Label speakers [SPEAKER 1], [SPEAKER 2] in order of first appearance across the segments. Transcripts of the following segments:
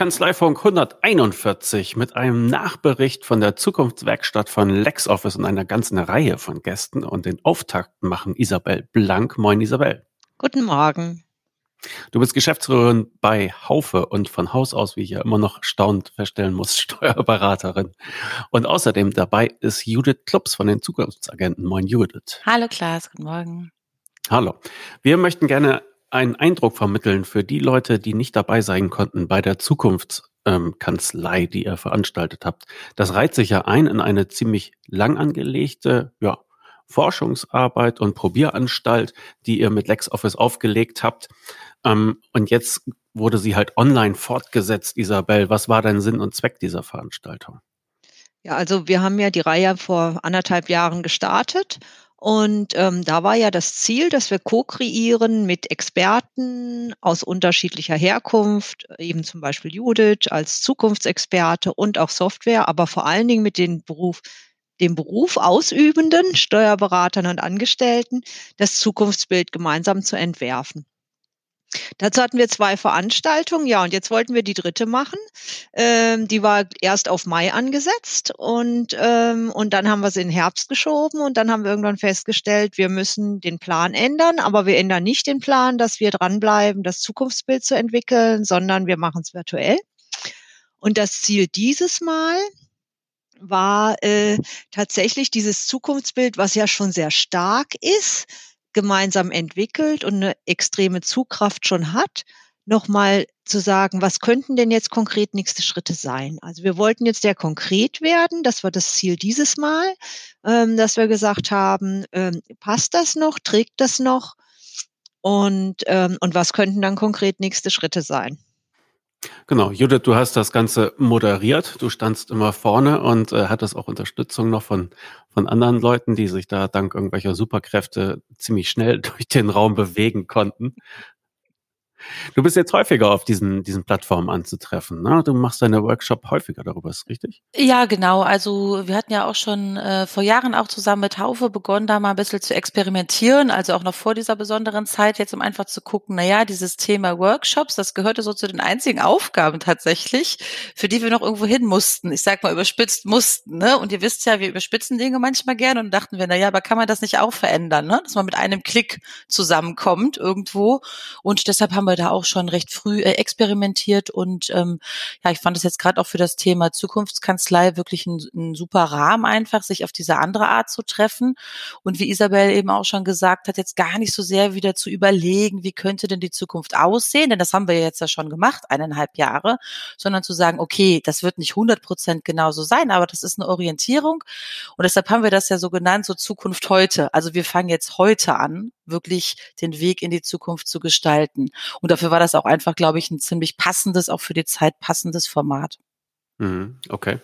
[SPEAKER 1] Kanzleifunk 141 mit einem Nachbericht von der Zukunftswerkstatt von LexOffice und einer ganzen Reihe von Gästen und den Auftakt machen Isabel Blank. Moin Isabel.
[SPEAKER 2] Guten Morgen.
[SPEAKER 1] Du bist Geschäftsführerin bei Haufe und von Haus aus, wie ich ja immer noch staunt feststellen muss, Steuerberaterin. Und außerdem dabei ist Judith Klubs von den Zukunftsagenten. Moin Judith.
[SPEAKER 3] Hallo Klaas, guten Morgen.
[SPEAKER 1] Hallo. Wir möchten gerne einen Eindruck vermitteln für die Leute, die nicht dabei sein konnten bei der Zukunftskanzlei, ähm, die ihr veranstaltet habt. Das reiht sich ja ein in eine ziemlich lang angelegte, ja, Forschungsarbeit und Probieranstalt, die ihr mit LexOffice aufgelegt habt. Ähm, und jetzt wurde sie halt online fortgesetzt, Isabel. Was war dein Sinn und Zweck dieser Veranstaltung?
[SPEAKER 2] Ja, also wir haben ja die Reihe vor anderthalb Jahren gestartet und ähm, da war ja das Ziel, dass wir co-kreieren mit Experten aus unterschiedlicher Herkunft, eben zum Beispiel Judith als Zukunftsexperte und auch Software, aber vor allen Dingen mit den Beruf, dem Beruf ausübenden Steuerberatern und Angestellten, das Zukunftsbild gemeinsam zu entwerfen. Dazu hatten wir zwei Veranstaltungen, ja, und jetzt wollten wir die dritte machen. Ähm, die war erst auf Mai angesetzt und, ähm, und dann haben wir sie in Herbst geschoben und dann haben wir irgendwann festgestellt, wir müssen den Plan ändern, aber wir ändern nicht den Plan, dass wir dranbleiben, das Zukunftsbild zu entwickeln, sondern wir machen es virtuell. Und das Ziel dieses Mal war äh, tatsächlich dieses Zukunftsbild, was ja schon sehr stark ist, gemeinsam entwickelt und eine extreme Zugkraft schon hat, nochmal zu sagen, was könnten denn jetzt konkret nächste Schritte sein? Also wir wollten jetzt sehr konkret werden, das war das Ziel dieses Mal, ähm, dass wir gesagt haben, ähm, passt das noch, trägt das noch und, ähm, und was könnten dann konkret nächste Schritte sein?
[SPEAKER 1] Genau, Judith, du hast das Ganze moderiert. Du standst immer vorne und äh, hattest auch Unterstützung noch von, von anderen Leuten, die sich da dank irgendwelcher Superkräfte ziemlich schnell durch den Raum bewegen konnten. Du bist jetzt häufiger auf diesen, diesen Plattformen anzutreffen. Ne? Du machst deine Workshop häufiger darüber, ist richtig?
[SPEAKER 3] Ja, genau. Also wir hatten ja auch schon äh, vor Jahren auch zusammen mit Haufe begonnen, da mal ein bisschen zu experimentieren. Also auch noch vor dieser besonderen Zeit, jetzt um einfach zu gucken, na ja, dieses Thema Workshops, das gehörte so zu den einzigen Aufgaben tatsächlich, für die wir noch irgendwo hin mussten. Ich sag mal, überspitzt mussten. Ne? Und ihr wisst ja, wir überspitzen Dinge manchmal gerne und dachten wir, na ja, aber kann man das nicht auch verändern, ne? dass man mit einem Klick zusammenkommt irgendwo. Und deshalb haben wir wir da auch schon recht früh äh, experimentiert und ähm, ja, ich fand es jetzt gerade auch für das Thema Zukunftskanzlei wirklich ein, ein super Rahmen einfach, sich auf diese andere Art zu treffen und wie Isabel eben auch schon gesagt hat, jetzt gar nicht so sehr wieder zu überlegen, wie könnte denn die Zukunft aussehen, denn das haben wir jetzt ja schon gemacht, eineinhalb Jahre, sondern zu sagen, okay, das wird nicht 100 Prozent genauso sein, aber das ist eine Orientierung und deshalb haben wir das ja so genannt, so Zukunft heute. Also wir fangen jetzt heute an, wirklich den Weg in die Zukunft zu gestalten. Und dafür war das auch einfach, glaube ich, ein ziemlich passendes, auch für die Zeit passendes Format.
[SPEAKER 1] Mhm, okay.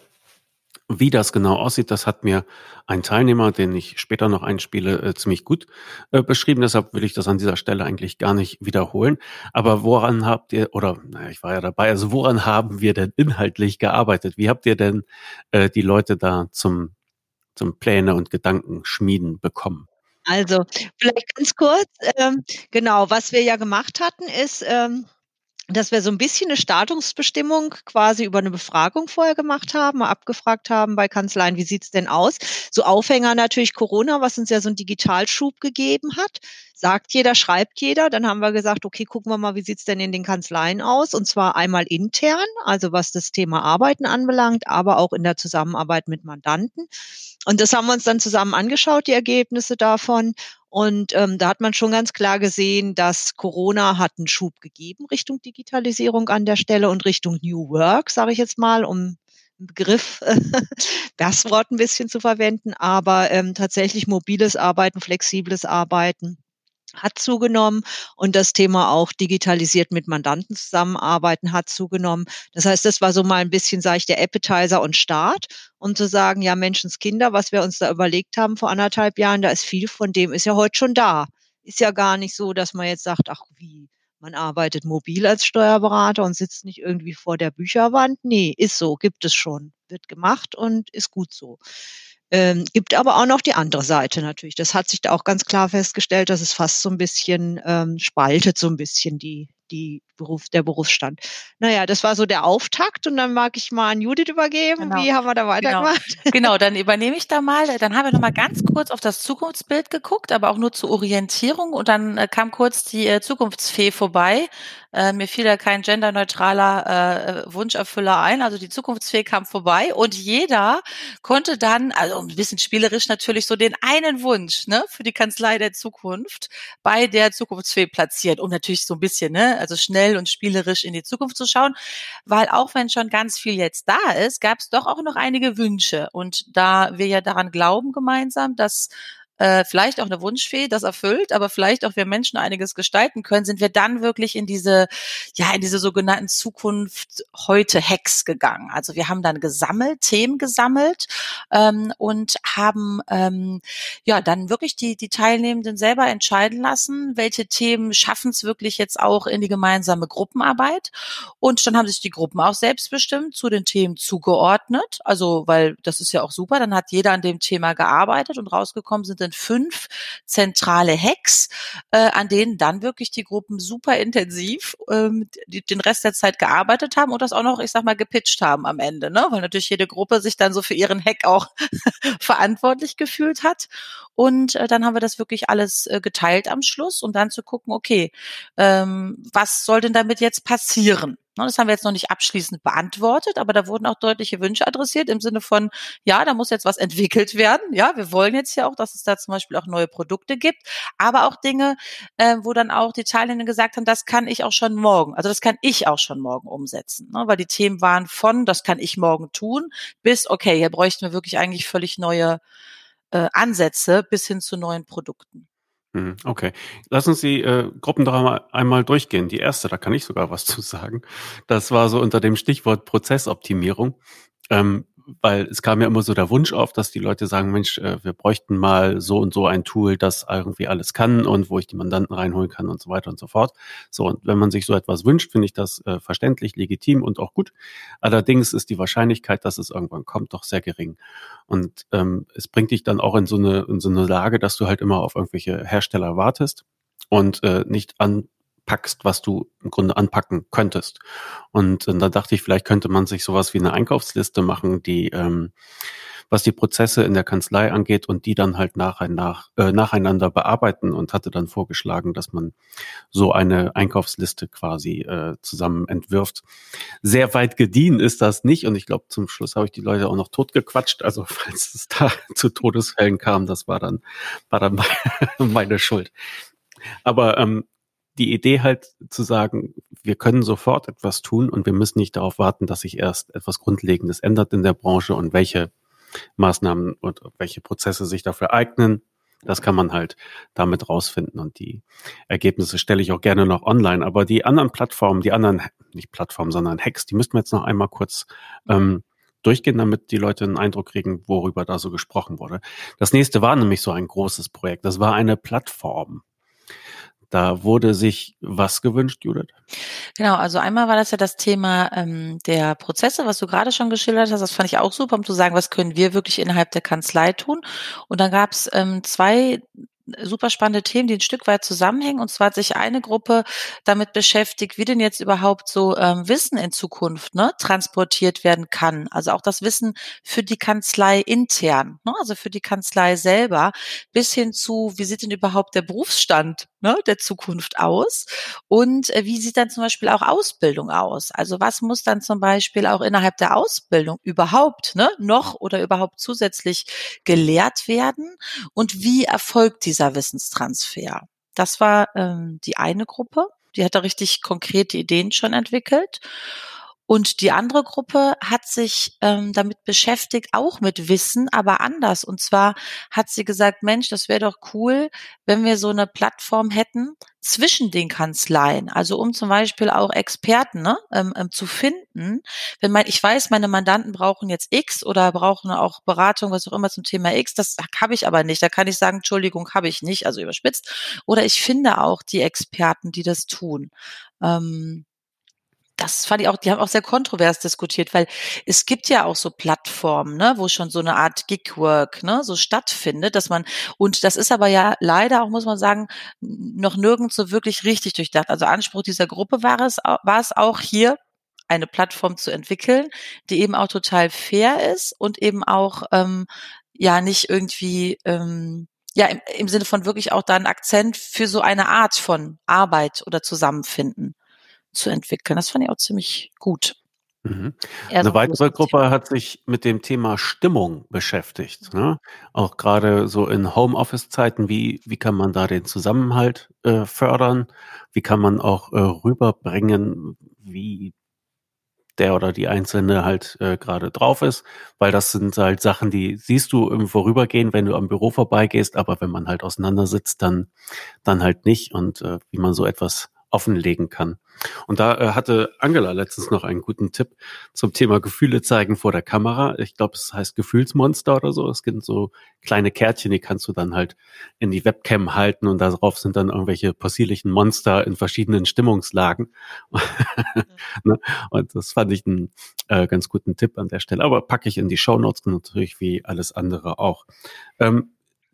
[SPEAKER 1] Wie das genau aussieht, das hat mir ein Teilnehmer, den ich später noch einspiele, äh, ziemlich gut äh, beschrieben. Deshalb will ich das an dieser Stelle eigentlich gar nicht wiederholen. Aber woran habt ihr, oder naja, ich war ja dabei, also woran haben wir denn inhaltlich gearbeitet? Wie habt ihr denn äh, die Leute da zum, zum Pläne und Gedanken bekommen?
[SPEAKER 2] Also, vielleicht ganz kurz, ähm, genau, was wir ja gemacht hatten, ist, ähm, dass wir so ein bisschen eine Startungsbestimmung quasi über eine Befragung vorher gemacht haben, mal abgefragt haben bei Kanzleien, wie sieht's denn aus? So Aufhänger natürlich Corona, was uns ja so 'n Digitalschub gegeben hat. Sagt jeder, schreibt jeder. Dann haben wir gesagt: „Okay, gucken wir mal, wie sieht's denn in den Kanzleien aus?“ Und zwar einmal intern, also was das Thema Arbeiten anbelangt, aber auch in der Zusammenarbeit mit Mandanten. Und das haben wir uns dann zusammen angeschaut, die Ergebnisse davon. Und ähm, da hat man schon ganz klar gesehen, dass Corona hat einen Schub gegeben Richtung Digitalisierung an der Stelle und Richtung New Work, sage ich jetzt mal, um einen Begriff, das Wort ein bisschen zu verwenden, aber ähm, tatsächlich mobiles Arbeiten, flexibles Arbeiten hat zugenommen und das Thema auch digitalisiert mit Mandanten zusammenarbeiten hat zugenommen. Das heißt, das war so mal ein bisschen, sage ich, der Appetizer und Start, um zu sagen, ja, Menschenskinder, was wir uns da überlegt haben vor anderthalb Jahren, da ist viel von dem, ist ja heute schon da. Ist ja gar nicht so, dass man jetzt sagt, ach wie, man arbeitet mobil als Steuerberater und sitzt nicht irgendwie vor der Bücherwand. Nee, ist so, gibt es schon, wird gemacht und ist gut so. Ähm, gibt aber auch noch die andere Seite natürlich. Das hat sich da auch ganz klar festgestellt, dass es fast so ein bisschen ähm, spaltet, so ein bisschen die, die Beruf, der Berufsstand. Naja, das war so der Auftakt und dann mag ich mal an Judith übergeben. Genau. Wie haben wir da weitergemacht?
[SPEAKER 3] Genau. genau, dann übernehme ich da mal. Dann haben wir noch mal ganz kurz auf das Zukunftsbild geguckt, aber auch nur zur Orientierung und dann äh, kam kurz die äh, Zukunftsfee vorbei. Äh, mir fiel da kein genderneutraler äh, Wunscherfüller ein. Also die Zukunftsfee kam vorbei und jeder konnte dann, also ein bisschen spielerisch natürlich, so den einen Wunsch ne, für die Kanzlei der Zukunft bei der Zukunftsfee platzieren, um natürlich so ein bisschen, ne, also schnell und spielerisch in die Zukunft zu schauen. Weil auch wenn schon ganz viel jetzt da ist, gab es doch auch noch einige Wünsche. Und da wir ja daran glauben gemeinsam, dass äh, vielleicht auch eine Wunschfee das erfüllt, aber vielleicht auch wir Menschen einiges gestalten können, sind wir dann wirklich in diese, ja, in diese sogenannten Zukunft heute Hacks gegangen. Also wir haben dann gesammelt, Themen gesammelt ähm, und haben ähm, ja dann wirklich die, die Teilnehmenden selber entscheiden lassen, welche Themen schaffen es wirklich jetzt auch in die gemeinsame Gruppenarbeit. Und dann haben sich die Gruppen auch selbstbestimmt zu den Themen zugeordnet. Also, weil das ist ja auch super, dann hat jeder an dem Thema gearbeitet und rausgekommen sind sind fünf zentrale Hacks, äh, an denen dann wirklich die Gruppen super intensiv ähm, die, den Rest der Zeit gearbeitet haben und das auch noch, ich sag mal, gepitcht haben am Ende, ne? Weil natürlich jede Gruppe sich dann so für ihren Hack auch verantwortlich gefühlt hat. Und äh, dann haben wir das wirklich alles äh, geteilt am Schluss, um dann zu gucken, okay, ähm, was soll denn damit jetzt passieren? Ne, das haben wir jetzt noch nicht abschließend beantwortet, aber da wurden auch deutliche Wünsche adressiert im Sinne von, ja, da muss jetzt was entwickelt werden. Ja, wir wollen jetzt ja auch, dass es da zum Beispiel auch neue Produkte gibt, aber auch Dinge, äh, wo dann auch die Teilnehmer gesagt haben, das kann ich auch schon morgen, also das kann ich auch schon morgen umsetzen, ne? weil die Themen waren von, das kann ich morgen tun, bis, okay, hier bräuchten wir wirklich eigentlich völlig neue äh, Ansätze bis hin zu neuen Produkten.
[SPEAKER 1] Mhm, okay. Lass uns die äh, Gruppen doch einmal, einmal durchgehen. Die erste, da kann ich sogar was zu sagen. Das war so unter dem Stichwort Prozessoptimierung. Ähm, weil es kam ja immer so der Wunsch auf, dass die Leute sagen, Mensch, äh, wir bräuchten mal so und so ein Tool, das irgendwie alles kann und wo ich die Mandanten reinholen kann und so weiter und so fort. So, und wenn man sich so etwas wünscht, finde ich das äh, verständlich, legitim und auch gut. Allerdings ist die Wahrscheinlichkeit, dass es irgendwann kommt, doch sehr gering. Und ähm, es bringt dich dann auch in so eine, in so eine Lage, dass du halt immer auf irgendwelche Hersteller wartest und äh, nicht an packst, was du im Grunde anpacken könntest. Und, und da dachte ich, vielleicht könnte man sich sowas wie eine Einkaufsliste machen, die ähm, was die Prozesse in der Kanzlei angeht und die dann halt nach, äh, nacheinander bearbeiten und hatte dann vorgeschlagen, dass man so eine Einkaufsliste quasi äh, zusammen entwirft. Sehr weit gediehen ist das nicht und ich glaube, zum Schluss habe ich die Leute auch noch totgequatscht. Also falls es da zu Todesfällen kam, das war dann, war dann meine Schuld. Aber ähm, die Idee halt zu sagen, wir können sofort etwas tun und wir müssen nicht darauf warten, dass sich erst etwas Grundlegendes ändert in der Branche und welche Maßnahmen und welche Prozesse sich dafür eignen. Das kann man halt damit rausfinden und die Ergebnisse stelle ich auch gerne noch online. Aber die anderen Plattformen, die anderen, nicht Plattformen, sondern Hacks, die müssten wir jetzt noch einmal kurz ähm, durchgehen, damit die Leute einen Eindruck kriegen, worüber da so gesprochen wurde. Das nächste war nämlich so ein großes Projekt. Das war eine Plattform. Da wurde sich was gewünscht, Judith?
[SPEAKER 3] Genau, also einmal war das ja das Thema ähm, der Prozesse, was du gerade schon geschildert hast. Das fand ich auch super, um zu sagen, was können wir wirklich innerhalb der Kanzlei tun. Und dann gab es ähm, zwei super spannende Themen, die ein Stück weit zusammenhängen. Und zwar hat sich eine Gruppe damit beschäftigt, wie denn jetzt überhaupt so ähm, Wissen in Zukunft ne, transportiert werden kann. Also auch das Wissen für die Kanzlei intern, ne, also für die Kanzlei selber, bis hin zu, wie sieht denn überhaupt der Berufsstand ne, der Zukunft aus? Und äh, wie sieht dann zum Beispiel auch Ausbildung aus? Also was muss dann zum Beispiel auch innerhalb der Ausbildung überhaupt ne, noch oder überhaupt zusätzlich gelehrt werden? Und wie erfolgt die dieser Wissenstransfer. Das war ähm, die eine Gruppe, die hatte richtig konkrete Ideen schon entwickelt. Und die andere Gruppe hat sich ähm, damit beschäftigt, auch mit Wissen, aber anders. Und zwar hat sie gesagt, Mensch, das wäre doch cool, wenn wir so eine Plattform hätten zwischen den Kanzleien. Also um zum Beispiel auch Experten ne, ähm, ähm, zu finden. Wenn mein, ich weiß, meine Mandanten brauchen jetzt X oder brauchen auch Beratung, was auch immer zum Thema X, das habe ich aber nicht. Da kann ich sagen, Entschuldigung, habe ich nicht, also überspitzt. Oder ich finde auch die Experten, die das tun. Ähm, das fand ich auch, die haben auch sehr kontrovers diskutiert, weil es gibt ja auch so Plattformen, ne, wo schon so eine Art Gigwork, ne, so stattfindet, dass man, und das ist aber ja leider auch, muss man sagen, noch nirgends so wirklich richtig durchdacht. Also Anspruch dieser Gruppe war es, war es auch hier, eine Plattform zu entwickeln, die eben auch total fair ist und eben auch, ähm, ja, nicht irgendwie, ähm, ja, im, im Sinne von wirklich auch da einen Akzent für so eine Art von Arbeit oder Zusammenfinden zu entwickeln. Das fand ich auch ziemlich gut.
[SPEAKER 1] Mhm. Eine weitere Gruppe hat sich mit dem Thema Stimmung beschäftigt. Ne? Auch gerade so in Homeoffice-Zeiten, wie, wie kann man da den Zusammenhalt äh, fördern? Wie kann man auch äh, rüberbringen, wie der oder die Einzelne halt äh, gerade drauf ist? Weil das sind halt Sachen, die siehst du im Vorübergehen, wenn du am Büro vorbeigehst, aber wenn man halt auseinandersitzt, dann, dann halt nicht. Und äh, wie man so etwas offenlegen kann. Und da äh, hatte Angela letztens noch einen guten Tipp zum Thema Gefühle zeigen vor der Kamera. Ich glaube, es heißt Gefühlsmonster oder so. Es gibt so kleine Kärtchen, die kannst du dann halt in die Webcam halten und darauf sind dann irgendwelche possierlichen Monster in verschiedenen Stimmungslagen. ne? Und das fand ich einen äh, ganz guten Tipp an der Stelle. Aber packe ich in die Show Notes natürlich wie alles andere auch. Ähm,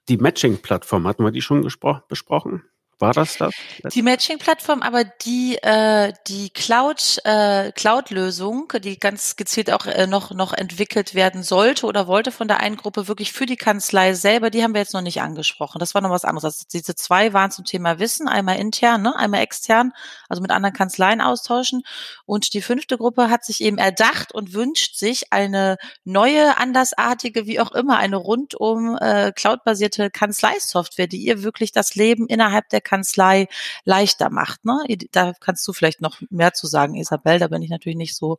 [SPEAKER 1] die Matching-Plattform, hatten wir die schon besprochen? War das das?
[SPEAKER 3] Die Matching-Plattform, aber die äh, die Cloud äh, Cloud-Lösung, die ganz gezielt auch äh, noch noch entwickelt werden sollte oder wollte von der einen Gruppe wirklich für die Kanzlei selber, die haben wir jetzt noch nicht angesprochen. Das war noch was anderes. Also diese zwei waren zum Thema Wissen, einmal intern, ne, einmal extern, also mit anderen Kanzleien austauschen. Und die fünfte Gruppe hat sich eben erdacht und wünscht sich eine neue, andersartige, wie auch immer, eine rundum äh, Cloud-basierte Kanzleisoftware, die ihr wirklich das Leben innerhalb der Kanzlei leichter macht. Ne? Da kannst du vielleicht noch mehr zu sagen, Isabel. Da bin ich natürlich nicht so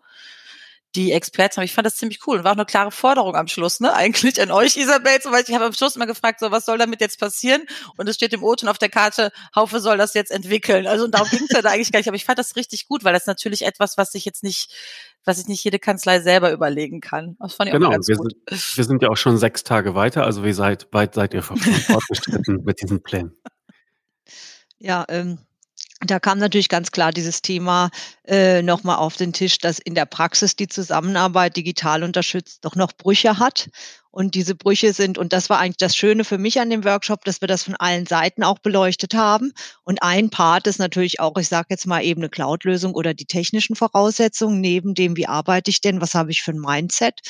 [SPEAKER 3] die Experten, aber ich fand das ziemlich cool und war auch eine klare Forderung am Schluss, ne? Eigentlich an euch, Isabel, zum Beispiel. Ich habe am Schluss mal gefragt, so was soll damit jetzt passieren? Und es steht im O-Ton auf der Karte, Haufe soll das jetzt entwickeln. Also und darum ging es ja da eigentlich gar nicht, aber ich fand das richtig gut, weil das natürlich etwas, was sich jetzt nicht, was sich nicht jede Kanzlei selber überlegen kann. Das fand ich
[SPEAKER 1] genau,
[SPEAKER 3] auch ganz
[SPEAKER 1] wir
[SPEAKER 3] gut.
[SPEAKER 1] Sind, wir sind ja auch schon sechs Tage weiter, also wie seid, weit seid ihr fortgeschritten mit diesen Plänen?
[SPEAKER 2] Ja, ähm, da kam natürlich ganz klar dieses Thema äh, nochmal auf den Tisch, dass in der Praxis die Zusammenarbeit digital unterstützt doch noch Brüche hat. Und diese Brüche sind, und das war eigentlich das Schöne für mich an dem Workshop, dass wir das von allen Seiten auch beleuchtet haben. Und ein Part ist natürlich auch, ich sage jetzt mal eben eine Cloud-Lösung oder die technischen Voraussetzungen, neben dem, wie arbeite ich denn, was habe ich für ein Mindset.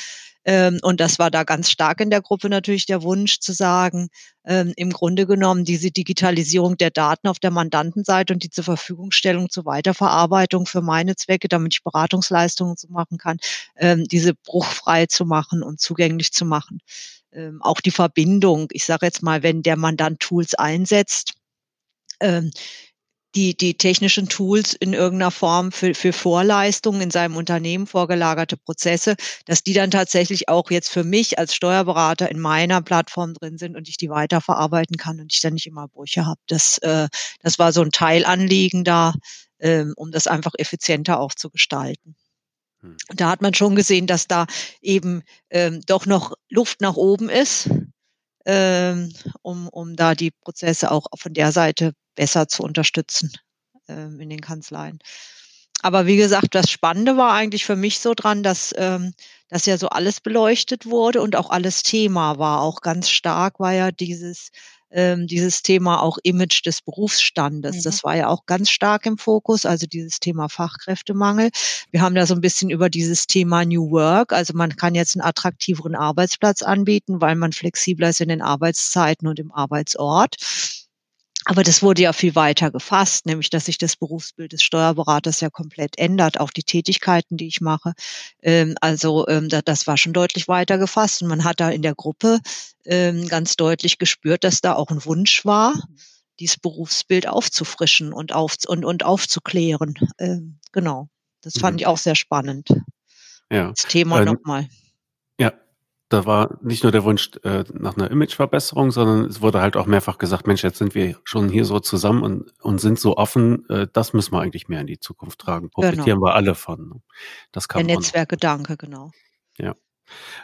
[SPEAKER 2] Ähm, und das war da ganz stark in der Gruppe natürlich der Wunsch zu sagen, ähm, im Grunde genommen diese Digitalisierung der Daten auf der Mandantenseite und die zur Verfügungstellung zur Weiterverarbeitung für meine Zwecke, damit ich Beratungsleistungen zu machen kann, ähm, diese bruchfrei zu machen und zugänglich zu machen. Ähm, auch die Verbindung, ich sage jetzt mal, wenn der Mandant Tools einsetzt, ähm, die, die technischen Tools in irgendeiner Form für, für Vorleistungen in seinem Unternehmen, vorgelagerte Prozesse, dass die dann tatsächlich auch jetzt für mich als Steuerberater in meiner Plattform drin sind und ich die weiterverarbeiten kann und ich dann nicht immer Brüche habe. Das, äh, das war so ein Teilanliegen da, ähm, um das einfach effizienter auch zu gestalten. Hm. Da hat man schon gesehen, dass da eben ähm, doch noch Luft nach oben ist, ähm, um, um da die Prozesse auch von der Seite besser zu unterstützen ähm, in den Kanzleien. Aber wie gesagt, das Spannende war eigentlich für mich so dran, dass, ähm, dass ja so alles beleuchtet wurde und auch alles Thema war. Auch ganz stark war ja dieses, ähm, dieses Thema auch Image des Berufsstandes. Mhm. Das war ja auch ganz stark im Fokus, also dieses Thema Fachkräftemangel. Wir haben da so ein bisschen über dieses Thema New Work, also man kann jetzt einen attraktiveren Arbeitsplatz anbieten, weil man flexibler ist in den Arbeitszeiten und im Arbeitsort. Aber das wurde ja viel weiter gefasst, nämlich dass sich das Berufsbild des Steuerberaters ja komplett ändert, auch die Tätigkeiten, die ich mache. Ähm, also ähm, das war schon deutlich weiter gefasst und man hat da in der Gruppe ähm, ganz deutlich gespürt, dass da auch ein Wunsch war, dieses Berufsbild aufzufrischen und, auf, und, und aufzuklären. genau, das fand mhm. ich auch sehr spannend. Ja. Das Thema ähm, nochmal.
[SPEAKER 1] Da war nicht nur der Wunsch äh, nach einer Imageverbesserung, sondern es wurde halt auch mehrfach gesagt, Mensch, jetzt sind wir schon hier so zusammen und, und sind so offen, äh, das müssen wir eigentlich mehr in die Zukunft tragen. Profitieren genau. wir alle von. Ne?
[SPEAKER 2] Das kam der Netzwerkgedanke, genau.
[SPEAKER 1] Ja.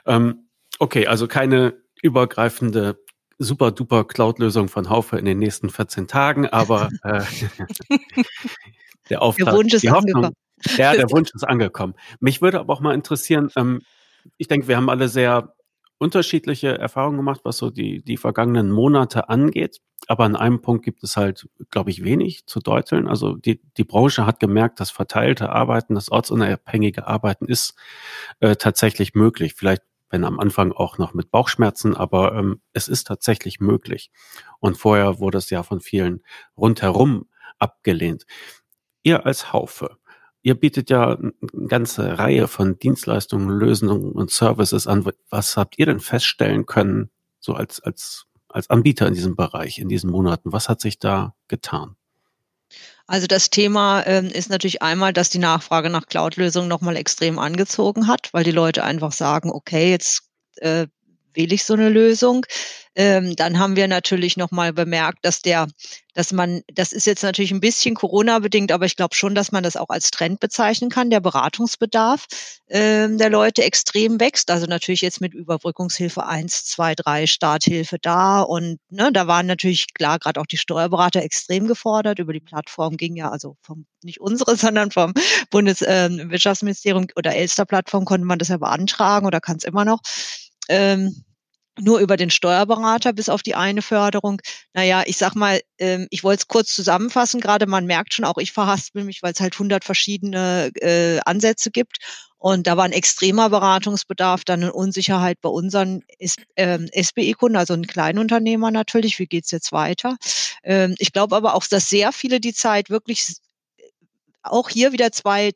[SPEAKER 1] Ähm, okay, also keine übergreifende super duper Cloud-Lösung von Haufe in den nächsten 14 Tagen, aber äh, der Auftrag,
[SPEAKER 2] der Wunsch ist
[SPEAKER 1] Hoffnung, Ja, der Wunsch ist angekommen. Mich würde aber auch mal interessieren, ähm, ich denke, wir haben alle sehr unterschiedliche Erfahrungen gemacht, was so die, die vergangenen Monate angeht. Aber an einem Punkt gibt es halt, glaube ich, wenig zu deuteln. Also die, die Branche hat gemerkt, dass verteilte Arbeiten, das ortsunabhängige Arbeiten ist äh, tatsächlich möglich. Vielleicht wenn am Anfang auch noch mit Bauchschmerzen, aber ähm, es ist tatsächlich möglich. Und vorher wurde es ja von vielen rundherum abgelehnt. Ihr als Haufe, ihr bietet ja eine ganze Reihe von Dienstleistungen, Lösungen und Services an. Was habt ihr denn feststellen können, so als, als, als Anbieter in diesem Bereich, in diesen Monaten? Was hat sich da getan?
[SPEAKER 2] Also das Thema ähm, ist natürlich einmal, dass die Nachfrage nach Cloud-Lösungen nochmal extrem angezogen hat, weil die Leute einfach sagen, okay, jetzt äh, wähle ich so eine Lösung. Ähm, dann haben wir natürlich nochmal bemerkt, dass der, dass man, das ist jetzt natürlich ein bisschen Corona-bedingt, aber ich glaube schon, dass man das auch als Trend bezeichnen kann. Der Beratungsbedarf ähm, der Leute extrem wächst. Also natürlich jetzt mit Überbrückungshilfe eins, zwei, drei, Starthilfe da. Und ne, da waren natürlich klar gerade auch die Steuerberater extrem gefordert. Über die Plattform ging ja, also vom, nicht unsere, sondern vom Bundeswirtschaftsministerium ähm, oder Elster-Plattform konnte man das ja beantragen oder kann es immer noch. Ähm, nur über den Steuerberater bis auf die eine Förderung. Naja, ich sag mal, ähm, ich wollte es kurz zusammenfassen. Gerade man merkt schon, auch ich verhaspel mich, weil es halt hundert verschiedene äh, Ansätze gibt. Und da war ein extremer Beratungsbedarf, dann eine Unsicherheit bei unseren ähm, SBI-Kunden, also ein Kleinunternehmer natürlich. Wie geht's jetzt weiter? Ähm, ich glaube aber auch, dass sehr viele die Zeit wirklich auch hier wieder zwei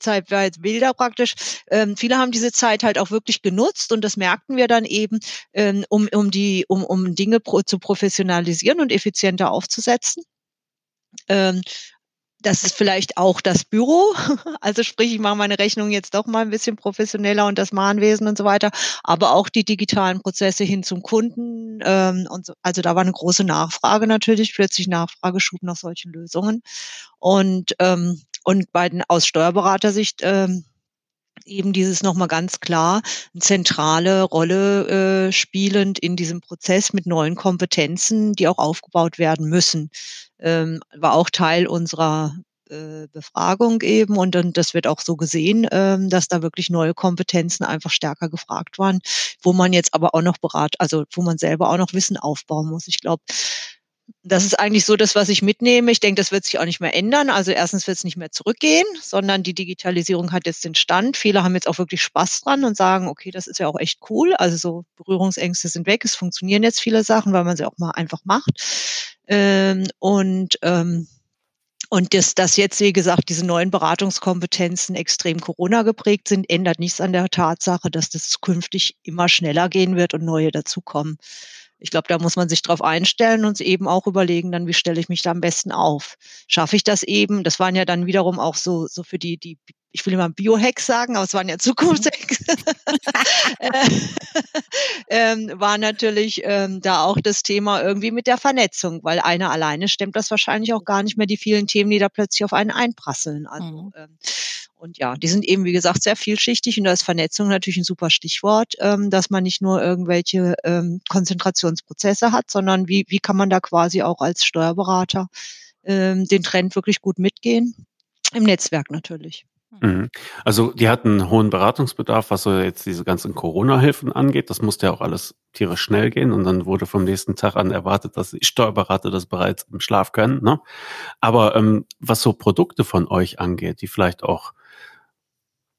[SPEAKER 2] Bilder praktisch. Ähm, viele haben diese Zeit halt auch wirklich genutzt und das merkten wir dann eben, ähm, um, um die, um, um Dinge pro, zu professionalisieren und effizienter aufzusetzen. Ähm, das ist vielleicht auch das Büro. Also sprich, ich mache meine Rechnung jetzt doch mal ein bisschen professioneller und das Mahnwesen und so weiter. Aber auch die digitalen Prozesse hin zum Kunden. Ähm, und so. Also da war eine große Nachfrage natürlich, plötzlich Nachfrageschub nach solchen Lösungen. Und ähm, und bei den aus Steuerberatersicht ähm, eben dieses nochmal ganz klar eine zentrale Rolle äh, spielend in diesem Prozess mit neuen Kompetenzen, die auch aufgebaut werden müssen, ähm, war auch Teil unserer äh, Befragung eben und dann das wird auch so gesehen, ähm, dass da wirklich neue Kompetenzen einfach stärker gefragt waren, wo man jetzt aber auch noch berat, also wo man selber auch noch Wissen aufbauen muss. Ich glaube, das ist eigentlich so das, was ich mitnehme. Ich denke, das wird sich auch nicht mehr ändern. Also erstens wird es nicht mehr zurückgehen, sondern die Digitalisierung hat jetzt den Stand. Viele haben jetzt auch wirklich Spaß dran und sagen, okay, das ist ja auch echt cool. Also so Berührungsängste sind weg. Es funktionieren jetzt viele Sachen, weil man sie auch mal einfach macht. Ähm, und ähm, und das, dass jetzt, wie gesagt, diese neuen Beratungskompetenzen extrem Corona geprägt sind, ändert nichts an der Tatsache, dass das zukünftig immer schneller gehen wird und neue dazukommen ich glaube, da muss man sich drauf einstellen und eben auch überlegen, dann, wie stelle ich mich da am besten auf? Schaffe ich das eben? Das waren ja dann wiederum auch so, so für die, die ich will immer Biohacks sagen, aber es waren ja Zukunftshacks, ähm, war natürlich ähm, da auch das Thema irgendwie mit der Vernetzung, weil einer alleine stemmt das wahrscheinlich auch gar nicht mehr, die vielen Themen, die da plötzlich auf einen einprasseln. Also, mhm. ähm, und ja, die sind eben, wie gesagt, sehr vielschichtig und da ist Vernetzung natürlich ein super Stichwort, ähm, dass man nicht nur irgendwelche ähm, Konzentrationsprozesse hat, sondern wie, wie kann man da quasi auch als Steuerberater ähm, den Trend wirklich gut mitgehen? Im Netzwerk natürlich.
[SPEAKER 1] Mhm. Also die hatten einen hohen Beratungsbedarf, was so jetzt diese ganzen Corona-Hilfen angeht. Das musste ja auch alles tierisch schnell gehen und dann wurde vom nächsten Tag an erwartet, dass die Steuerberater das bereits im Schlaf können. Ne? Aber ähm, was so Produkte von euch angeht, die vielleicht auch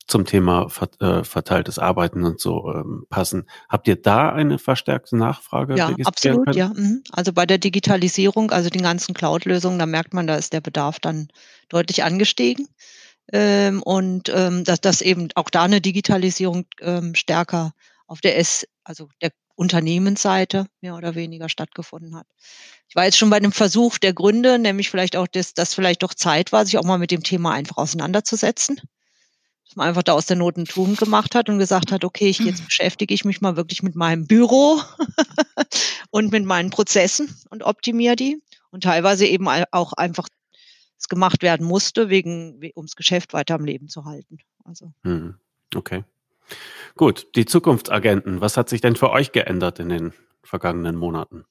[SPEAKER 1] zum Thema äh, verteiltes Arbeiten und so ähm, passen. Habt ihr da eine verstärkte Nachfrage?
[SPEAKER 2] Ja, absolut, können? ja. Mhm. Also bei der Digitalisierung, also den ganzen Cloud-Lösungen, da merkt man, da ist der Bedarf dann deutlich angestiegen ähm, und ähm, dass, dass eben auch da eine Digitalisierung ähm, stärker auf der S, also der Unternehmensseite mehr oder weniger stattgefunden hat. Ich war jetzt schon bei dem Versuch der Gründe, nämlich vielleicht auch, dass das vielleicht doch Zeit war, sich auch mal mit dem Thema einfach auseinanderzusetzen. Man einfach da aus der Not ein Tun gemacht hat und gesagt hat, okay, ich, jetzt beschäftige ich mich mal wirklich mit meinem Büro und mit meinen Prozessen und optimiere die. Und teilweise eben auch einfach es gemacht werden musste, wegen, um das Geschäft weiter am Leben zu halten. Also.
[SPEAKER 1] Mhm. Okay. Gut, die Zukunftsagenten, was hat sich denn für euch geändert in den vergangenen Monaten?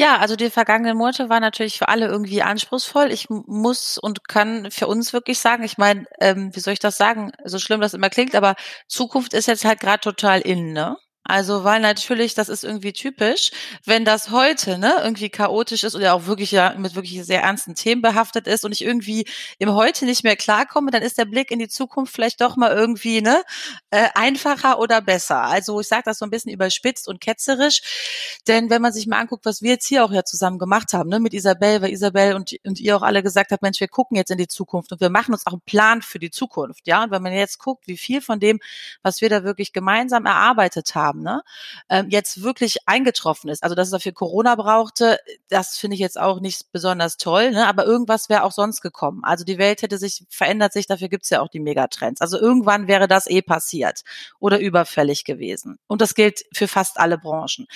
[SPEAKER 3] Ja, also die vergangenen Monate waren natürlich für alle irgendwie anspruchsvoll. Ich muss und kann für uns wirklich sagen, ich meine, ähm, wie soll ich das sagen, so schlimm das immer klingt, aber Zukunft ist jetzt halt gerade total in, ne? Also, weil natürlich, das ist irgendwie typisch, wenn das heute ne, irgendwie chaotisch ist oder auch wirklich ja mit wirklich sehr ernsten Themen behaftet ist und ich irgendwie im Heute nicht mehr klarkomme, dann ist der Blick in die Zukunft vielleicht doch mal irgendwie ne, äh, einfacher oder besser. Also ich sage das so ein bisschen überspitzt und ketzerisch, denn wenn man sich mal anguckt, was wir jetzt hier auch ja zusammen gemacht haben, ne, mit Isabel, weil Isabel und, und ihr auch alle gesagt habt, Mensch, wir gucken jetzt in die Zukunft und wir machen uns auch einen Plan für die Zukunft. Ja, und wenn man jetzt guckt, wie viel von dem, was wir da wirklich gemeinsam erarbeitet haben, haben, ne, ähm, jetzt wirklich eingetroffen ist. Also dass es dafür Corona brauchte, das finde ich jetzt auch nicht besonders toll, ne? aber irgendwas wäre auch sonst gekommen. Also die Welt hätte sich verändert sich, dafür gibt's ja auch die Megatrends. Also irgendwann wäre das eh passiert oder überfällig gewesen. Und das gilt für fast alle Branchen.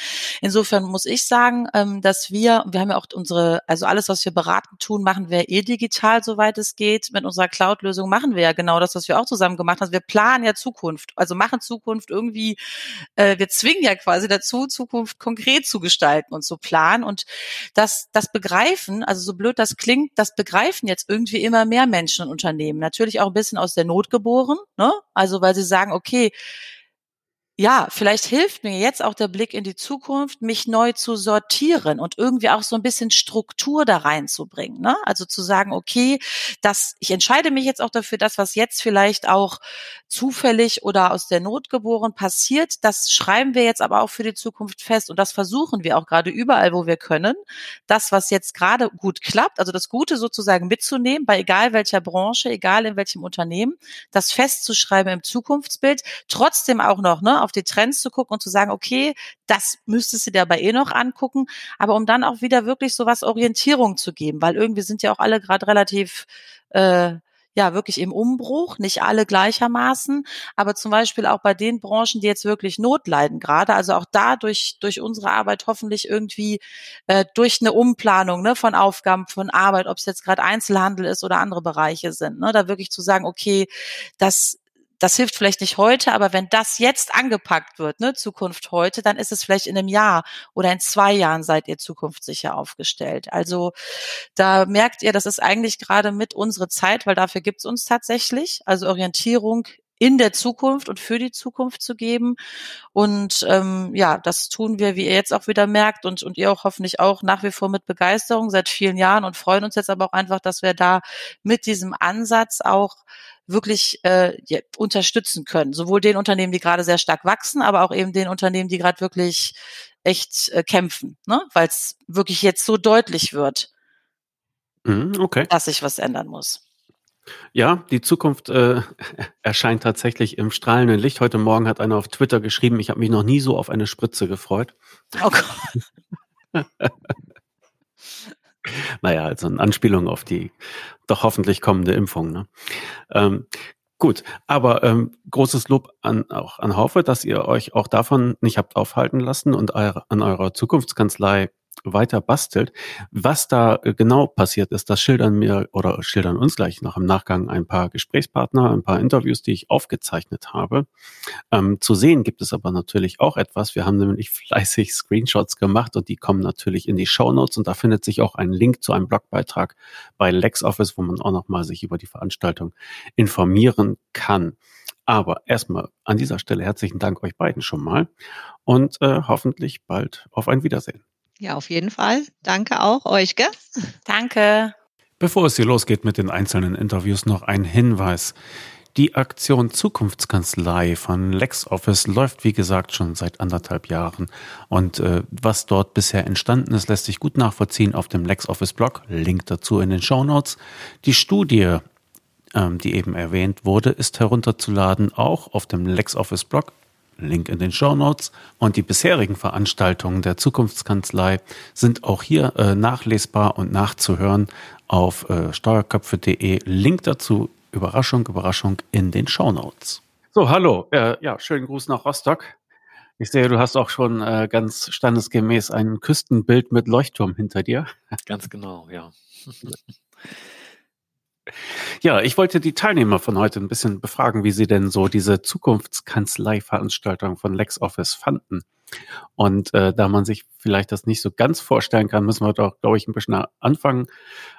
[SPEAKER 3] Insofern muss ich sagen, ähm, dass wir, wir haben ja auch unsere, also alles, was wir beraten tun, machen wir eh digital, soweit es geht. Mit unserer Cloud-Lösung machen wir ja genau das, was wir auch zusammen gemacht haben. Wir planen ja Zukunft, also machen Zukunft irgendwie äh, äh, wir zwingen ja quasi dazu, Zukunft konkret zu gestalten und zu planen. Und das, das Begreifen, also so blöd das klingt, das begreifen jetzt irgendwie immer mehr Menschen und Unternehmen. Natürlich auch ein bisschen aus der Not geboren, ne? Also weil sie sagen, okay, ja, vielleicht hilft mir jetzt auch der Blick in die Zukunft, mich neu zu sortieren und irgendwie auch so ein bisschen Struktur da reinzubringen. Ne? Also zu sagen, okay, das, ich entscheide mich jetzt auch dafür, das, was jetzt vielleicht auch zufällig oder aus der Not geboren passiert, das schreiben wir jetzt aber auch für die Zukunft fest und das versuchen wir auch gerade überall, wo wir können. Das, was jetzt gerade gut klappt, also das Gute sozusagen mitzunehmen, bei egal welcher Branche, egal in welchem Unternehmen, das festzuschreiben im Zukunftsbild, trotzdem auch noch, ne, auf die Trends zu gucken und zu sagen, okay, das müsstest du dir aber eh noch angucken, aber um dann auch wieder wirklich so was Orientierung zu geben, weil irgendwie sind ja auch alle gerade relativ äh, ja wirklich im Umbruch, nicht alle gleichermaßen, aber zum Beispiel auch bei den Branchen, die jetzt wirklich Not leiden gerade, also auch da durch, durch unsere Arbeit hoffentlich irgendwie äh, durch eine Umplanung ne, von Aufgaben, von Arbeit, ob es jetzt gerade Einzelhandel ist oder andere Bereiche sind, ne, da wirklich zu sagen, okay, das das hilft vielleicht nicht heute, aber wenn das jetzt angepackt wird, ne, Zukunft heute, dann ist es vielleicht in einem Jahr oder in zwei Jahren seid ihr zukunftssicher aufgestellt. Also da merkt ihr, das ist eigentlich gerade mit unsere Zeit, weil dafür gibt's uns tatsächlich. Also Orientierung in der Zukunft und für die Zukunft zu geben. Und ähm, ja, das tun wir, wie ihr jetzt auch wieder merkt und, und ihr auch hoffentlich auch nach wie vor mit Begeisterung seit vielen Jahren und freuen uns jetzt aber auch einfach, dass wir da mit diesem Ansatz auch wirklich äh, ja, unterstützen können. Sowohl den Unternehmen, die gerade sehr stark wachsen, aber auch eben den Unternehmen, die gerade wirklich echt äh, kämpfen, ne? weil es wirklich jetzt so deutlich wird,
[SPEAKER 1] mhm, okay.
[SPEAKER 3] dass sich was ändern muss.
[SPEAKER 1] Ja, die Zukunft äh, erscheint tatsächlich im strahlenden Licht. Heute Morgen hat einer auf Twitter geschrieben, ich habe mich noch nie so auf eine Spritze gefreut. Oh Gott. naja, also eine Anspielung auf die doch hoffentlich kommende Impfung. Ne? Ähm, gut, aber ähm, großes Lob an, auch an Haufe, dass ihr euch auch davon nicht habt aufhalten lassen und eure, an eurer Zukunftskanzlei weiter bastelt. Was da äh, genau passiert ist, das schildern mir oder schildern uns gleich noch im Nachgang ein paar Gesprächspartner, ein paar Interviews, die ich aufgezeichnet habe. Ähm, zu sehen gibt es aber natürlich auch etwas. Wir haben nämlich fleißig Screenshots gemacht und die kommen natürlich in die Show Notes und da findet sich auch ein Link zu einem Blogbeitrag bei LexOffice, wo man auch nochmal sich über die Veranstaltung informieren kann. Aber erstmal an dieser Stelle herzlichen Dank euch beiden schon mal und äh, hoffentlich bald auf ein Wiedersehen.
[SPEAKER 2] Ja, auf jeden Fall. Danke auch euch, gell?
[SPEAKER 3] Danke.
[SPEAKER 1] Bevor es hier losgeht mit den einzelnen Interviews, noch ein Hinweis. Die Aktion Zukunftskanzlei von LexOffice läuft, wie gesagt, schon seit anderthalb Jahren. Und äh, was dort bisher entstanden ist, lässt sich gut nachvollziehen auf dem LexOffice-Blog. Link dazu in den Show Notes. Die Studie, ähm, die eben erwähnt wurde, ist herunterzuladen, auch auf dem LexOffice-Blog. Link in den Show Notes. Und die bisherigen Veranstaltungen der Zukunftskanzlei sind auch hier äh, nachlesbar und nachzuhören auf äh, steuerköpfe.de. Link dazu, Überraschung, Überraschung, in den Show Notes. So, hallo. Äh, ja, schönen Gruß nach Rostock. Ich sehe, du hast auch schon äh, ganz standesgemäß ein Küstenbild mit Leuchtturm hinter dir.
[SPEAKER 4] Ganz genau, ja.
[SPEAKER 1] Ja, ich wollte die Teilnehmer von heute ein bisschen befragen, wie sie denn so diese Zukunftskanzlei-Veranstaltung von LexOffice fanden. Und äh, da man sich vielleicht das nicht so ganz vorstellen kann, müssen wir doch, glaube ich, ein bisschen anfangen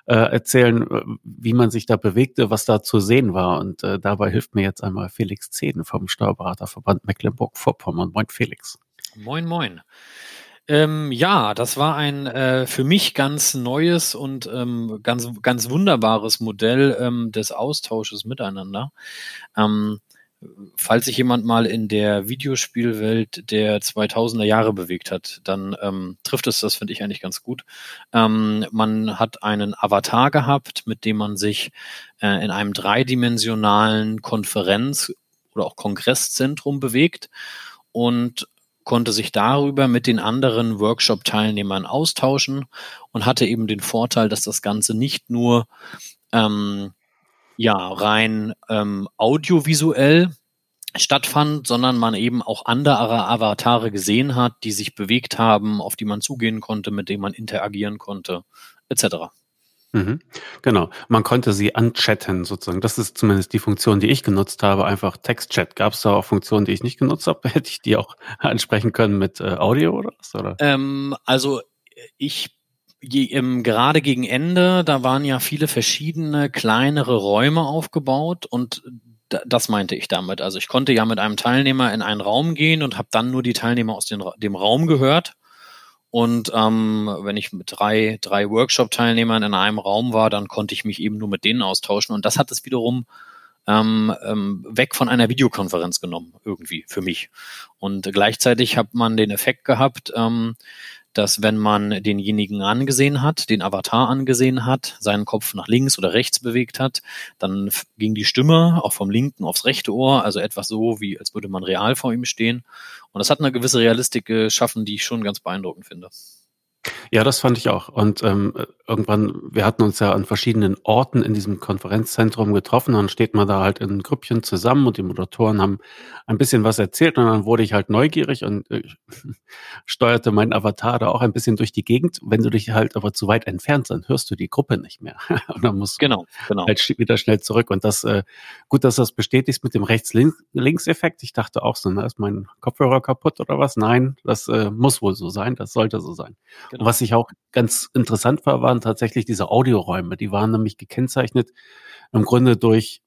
[SPEAKER 1] äh, erzählen, äh, wie man sich da bewegte, was da zu sehen war. Und äh, dabei hilft mir jetzt einmal Felix Zehn vom Steuerberaterverband Mecklenburg-Vorpommern. Moin, Felix.
[SPEAKER 4] Moin, moin. Ähm, ja, das war ein äh, für mich ganz neues und ähm, ganz, ganz wunderbares Modell ähm, des Austausches miteinander. Ähm, falls sich jemand mal in der Videospielwelt der 2000er Jahre bewegt hat, dann ähm, trifft es das, finde ich eigentlich ganz gut. Ähm, man hat einen Avatar gehabt, mit dem man sich äh, in einem dreidimensionalen Konferenz- oder auch Kongresszentrum bewegt und konnte sich darüber mit den anderen Workshop-Teilnehmern austauschen und hatte eben den Vorteil, dass das Ganze nicht nur ähm, ja rein ähm, audiovisuell stattfand, sondern man eben auch andere Avatare gesehen hat, die sich bewegt haben, auf die man zugehen konnte, mit denen man interagieren konnte, etc.
[SPEAKER 1] Mhm. Genau. Man konnte sie anchatten sozusagen. Das ist zumindest die Funktion, die ich genutzt habe. Einfach Textchat. Gab es da auch Funktionen, die ich nicht genutzt habe? Hätte ich die auch ansprechen können mit äh, Audio oder was? Oder?
[SPEAKER 4] Ähm, also ich je, im, gerade gegen Ende, da waren ja viele verschiedene kleinere Räume aufgebaut und das meinte ich damit. Also ich konnte ja mit einem Teilnehmer in einen Raum gehen und habe dann nur die Teilnehmer aus den, dem Raum gehört und ähm, wenn ich mit drei, drei Workshop-Teilnehmern in einem Raum war, dann konnte ich mich eben nur mit denen austauschen. Und das hat es wiederum ähm, ähm, weg von einer Videokonferenz genommen, irgendwie für mich. Und gleichzeitig hat man den Effekt gehabt, ähm, dass wenn man denjenigen angesehen hat, den Avatar angesehen hat, seinen Kopf nach links oder rechts bewegt hat, dann ging die Stimme auch vom linken aufs rechte Ohr, also etwas so, wie als würde man real vor ihm stehen. Und das hat eine gewisse Realistik geschaffen, die ich schon ganz beeindruckend finde.
[SPEAKER 1] Ja, das fand ich auch. Und ähm, irgendwann, wir hatten uns ja an verschiedenen Orten in diesem Konferenzzentrum getroffen. Dann steht man da halt in Grüppchen zusammen und die Moderatoren haben ein bisschen was erzählt und dann wurde ich halt neugierig und äh, steuerte mein Avatar da auch ein bisschen durch die Gegend. Wenn du dich halt aber zu weit entfernt, dann hörst du die Gruppe nicht mehr. und dann musst genau, genau. halt wieder schnell zurück. Und das, äh, gut, dass das bestätigt mit dem Rechts-Links-Effekt. Ich dachte auch so, na, ist mein Kopfhörer kaputt oder was? Nein, das äh, muss wohl so sein, das sollte so sein. Genau. Was ich auch ganz interessant war, waren tatsächlich diese Audioräume. Die waren nämlich gekennzeichnet im Grunde durch,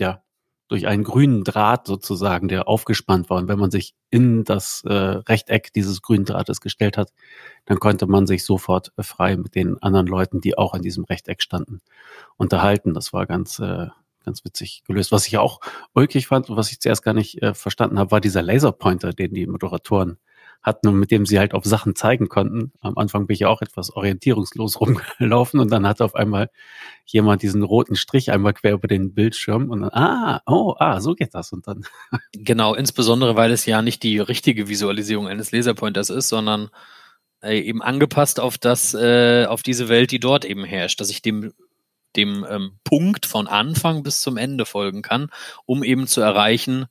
[SPEAKER 1] ja, durch einen grünen Draht sozusagen, der aufgespannt war. Und wenn man sich in das äh, Rechteck dieses grünen Drahtes gestellt hat, dann konnte man sich sofort frei mit den anderen Leuten, die auch in diesem Rechteck standen, unterhalten. Das war ganz, äh, ganz witzig gelöst. Was ich auch ulkig fand und was ich zuerst gar nicht äh, verstanden habe, war dieser Laserpointer, den die Moderatoren hatten und mit dem sie halt auf Sachen zeigen konnten. Am Anfang bin ich ja auch etwas orientierungslos rumgelaufen und dann hat auf einmal jemand diesen roten Strich einmal quer über den Bildschirm und dann, ah, oh, ah, so geht das und dann.
[SPEAKER 4] Genau, insbesondere weil es ja nicht die richtige Visualisierung eines Laserpointers ist, sondern äh, eben angepasst auf das, äh, auf diese Welt, die dort eben herrscht, dass ich dem dem ähm, Punkt von Anfang bis zum Ende folgen kann, um eben zu erreichen,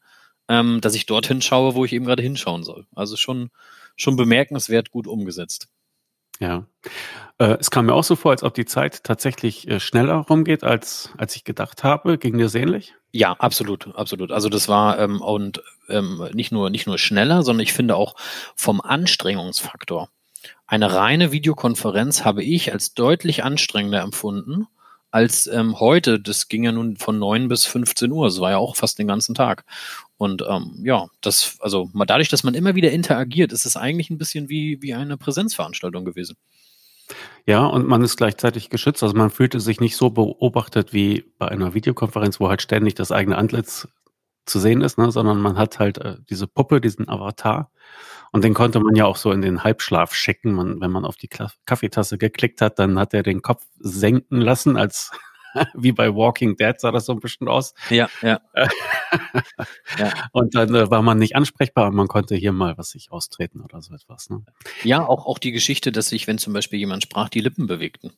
[SPEAKER 4] ähm, dass ich dorthin schaue, wo ich eben gerade hinschauen soll. Also schon, schon bemerkenswert gut umgesetzt.
[SPEAKER 1] Ja. Äh, es kam mir auch so vor, als ob die Zeit tatsächlich äh, schneller rumgeht, als, als ich gedacht habe. Ging dir ähnlich?
[SPEAKER 4] Ja, absolut, absolut. Also das war ähm, und ähm, nicht nur nicht nur schneller, sondern ich finde auch vom Anstrengungsfaktor. Eine reine Videokonferenz habe ich als deutlich anstrengender empfunden als ähm, heute. Das ging ja nun von neun bis 15 Uhr. Das war ja auch fast den ganzen Tag. Und ähm, ja, das, also dadurch, dass man immer wieder interagiert, ist es eigentlich ein bisschen wie, wie eine Präsenzveranstaltung gewesen.
[SPEAKER 1] Ja, und man ist gleichzeitig geschützt. Also man fühlte sich nicht so beobachtet wie bei einer Videokonferenz, wo halt ständig das eigene Antlitz zu sehen ist, ne? sondern man hat halt äh, diese Puppe, diesen Avatar. Und den konnte man ja auch so in den Halbschlaf schicken. Man, wenn man auf die Kaffeetasse geklickt hat, dann hat er den Kopf senken lassen, als wie bei Walking Dead sah das so ein bisschen aus.
[SPEAKER 4] Ja, ja.
[SPEAKER 1] ja. Und dann äh, war man nicht ansprechbar und man konnte hier mal was sich austreten oder so etwas. Ne?
[SPEAKER 4] Ja, auch, auch die Geschichte, dass sich, wenn zum Beispiel jemand sprach, die Lippen bewegten.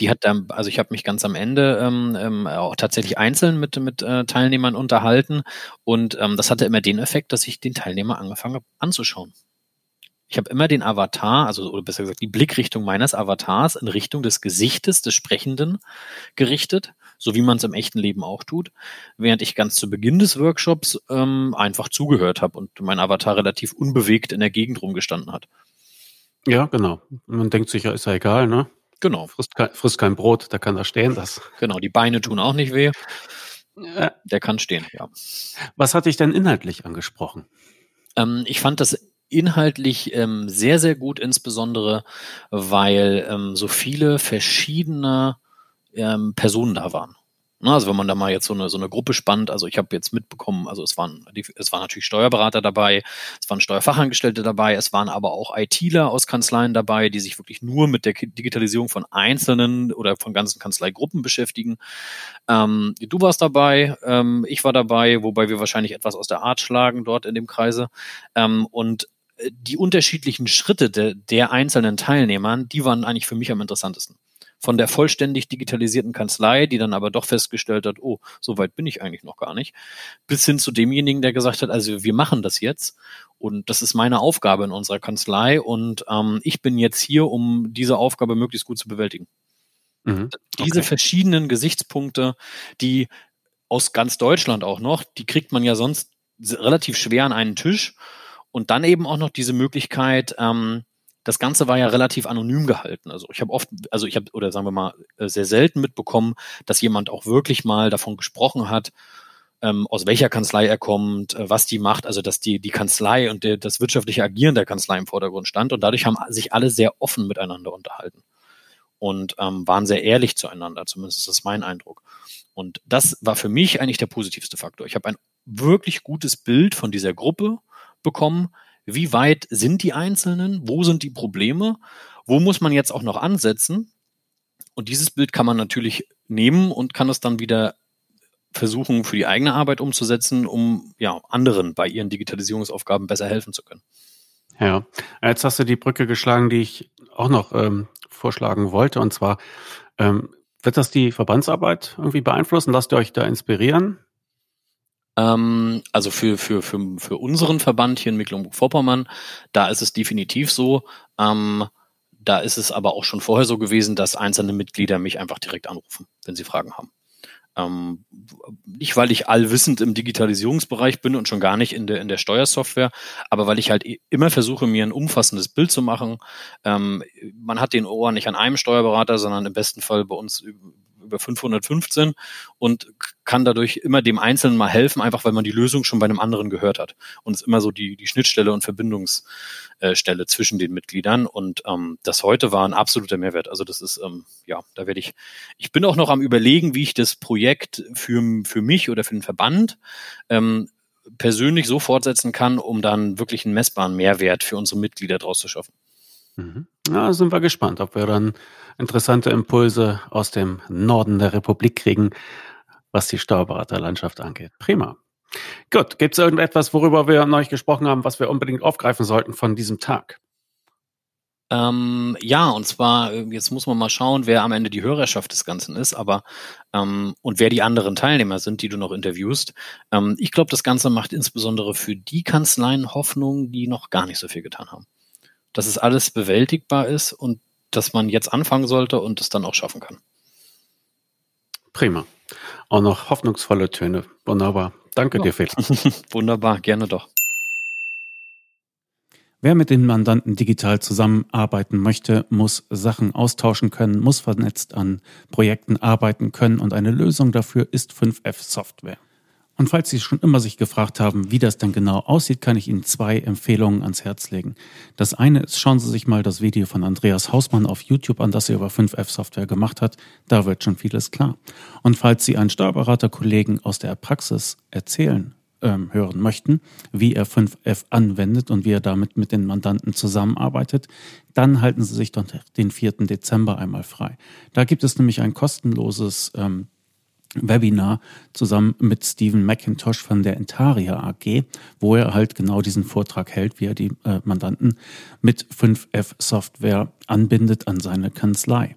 [SPEAKER 4] Die hat dann, also ich habe mich ganz am Ende ähm, ähm, auch tatsächlich einzeln mit, mit äh, Teilnehmern unterhalten und ähm, das hatte immer den Effekt, dass ich den Teilnehmer angefangen habe anzuschauen. Ich habe immer den Avatar, also oder besser gesagt die Blickrichtung meines Avatars in Richtung des Gesichtes des Sprechenden gerichtet, so wie man es im echten Leben auch tut, während ich ganz zu Beginn des Workshops ähm, einfach zugehört habe und mein Avatar relativ unbewegt in der Gegend rumgestanden hat.
[SPEAKER 1] Ja, genau. Man denkt sich ja, ist ja egal, ne?
[SPEAKER 4] Genau.
[SPEAKER 1] Frisst kein, frisst kein Brot, da kann er stehen. Das.
[SPEAKER 4] Genau, die Beine tun auch nicht weh. Der kann stehen, ja.
[SPEAKER 1] Was hat dich denn inhaltlich angesprochen?
[SPEAKER 4] Ähm, ich fand das inhaltlich ähm, sehr, sehr gut, insbesondere weil ähm, so viele verschiedene ähm, Personen da waren. Also wenn man da mal jetzt so eine, so eine Gruppe spannt, also ich habe jetzt mitbekommen, also es waren, es waren natürlich Steuerberater dabei, es waren Steuerfachangestellte dabei, es waren aber auch ITler aus Kanzleien dabei, die sich wirklich nur mit der Digitalisierung von einzelnen oder von ganzen Kanzleigruppen beschäftigen. Ähm, du warst dabei, ähm, ich war dabei, wobei wir wahrscheinlich etwas aus der Art schlagen dort in dem Kreise. Ähm, und die unterschiedlichen Schritte de, der einzelnen Teilnehmern, die waren eigentlich für mich am interessantesten von der vollständig digitalisierten Kanzlei, die dann aber doch festgestellt hat, oh, so weit bin ich eigentlich noch gar nicht, bis hin zu demjenigen, der gesagt hat, also wir machen das jetzt und das ist meine Aufgabe in unserer Kanzlei und ähm, ich bin jetzt hier, um diese Aufgabe möglichst gut zu bewältigen. Mhm. Okay. Diese verschiedenen Gesichtspunkte, die aus ganz Deutschland auch noch, die kriegt man ja sonst relativ schwer an einen Tisch. Und dann eben auch noch diese Möglichkeit, ähm, das Ganze war ja relativ anonym gehalten. Also ich habe oft, also ich habe, oder sagen wir mal, äh, sehr selten mitbekommen, dass jemand auch wirklich mal davon gesprochen hat, ähm, aus welcher Kanzlei er kommt, äh, was die macht, also dass die, die Kanzlei und der, das wirtschaftliche Agieren der Kanzlei im Vordergrund stand. Und dadurch haben sich alle sehr offen miteinander unterhalten und ähm, waren sehr ehrlich zueinander, zumindest ist das mein Eindruck. Und das war für mich eigentlich der positivste Faktor. Ich habe ein wirklich gutes Bild von dieser Gruppe bekommen, wie weit sind die Einzelnen? Wo sind die Probleme? Wo muss man jetzt auch noch ansetzen? Und dieses Bild kann man natürlich nehmen und kann es dann wieder versuchen, für die eigene Arbeit umzusetzen, um ja, anderen bei ihren Digitalisierungsaufgaben besser helfen zu können.
[SPEAKER 1] Ja, jetzt hast du die Brücke geschlagen, die ich auch noch ähm, vorschlagen wollte. Und zwar, ähm, wird das die Verbandsarbeit irgendwie beeinflussen? Lasst ihr euch da inspirieren?
[SPEAKER 4] Ähm, also für, für, für, für unseren Verband hier in Mecklenburg-Vorpommern, da ist es definitiv so. Ähm, da ist es aber auch schon vorher so gewesen, dass einzelne Mitglieder mich einfach direkt anrufen, wenn sie Fragen haben. Ähm, nicht, weil ich allwissend im Digitalisierungsbereich bin und schon gar nicht in der, in der Steuersoftware, aber weil ich halt immer versuche, mir ein umfassendes Bild zu machen. Ähm, man hat den Ohr nicht an einem Steuerberater, sondern im besten Fall bei uns über 515 und kann dadurch immer dem Einzelnen mal helfen, einfach weil man die Lösung schon bei einem anderen gehört hat. Und es ist immer so die, die Schnittstelle und Verbindungsstelle zwischen den Mitgliedern. Und ähm, das heute war ein absoluter Mehrwert. Also das ist, ähm, ja, da werde ich, ich bin auch noch am überlegen, wie ich das Projekt für, für mich oder für den Verband ähm, persönlich so fortsetzen kann, um dann wirklich einen messbaren Mehrwert für unsere Mitglieder draus zu schaffen.
[SPEAKER 1] Mhm. Ja, sind wir gespannt, ob wir dann interessante Impulse aus dem Norden der Republik kriegen, was die Steuerberaterlandschaft angeht. Prima. Gut, gibt es irgendetwas, worüber wir neulich gesprochen haben, was wir unbedingt aufgreifen sollten von diesem Tag?
[SPEAKER 4] Ähm, ja, und zwar, jetzt muss man mal schauen, wer am Ende die Hörerschaft des Ganzen ist, aber ähm, und wer die anderen Teilnehmer sind, die du noch interviewst. Ähm, ich glaube, das Ganze macht insbesondere für die Kanzleien Hoffnung, die noch gar nicht so viel getan haben dass es alles bewältigbar ist und dass man jetzt anfangen sollte und es dann auch schaffen kann.
[SPEAKER 1] Prima. Auch noch hoffnungsvolle Töne. Wunderbar. Danke ja. dir, Felix.
[SPEAKER 4] Wunderbar, gerne doch.
[SPEAKER 1] Wer mit den Mandanten digital zusammenarbeiten möchte, muss Sachen austauschen können, muss vernetzt an Projekten arbeiten können und eine Lösung dafür ist 5F Software. Und falls Sie schon immer sich gefragt haben, wie das denn genau aussieht, kann ich Ihnen zwei Empfehlungen ans Herz legen. Das eine ist, schauen Sie sich mal das Video von Andreas Hausmann auf YouTube an, das er über 5F-Software gemacht hat. Da wird schon vieles klar. Und falls Sie einen Steuerberaterkollegen aus der Praxis erzählen ähm, hören möchten, wie er 5F anwendet und wie er damit mit den Mandanten zusammenarbeitet, dann halten Sie sich doch den 4. Dezember einmal frei. Da gibt es nämlich ein kostenloses ähm, Webinar zusammen mit Stephen McIntosh von der Entaria AG, wo er halt genau diesen Vortrag hält, wie er die äh, Mandanten mit 5F Software anbindet an seine Kanzlei.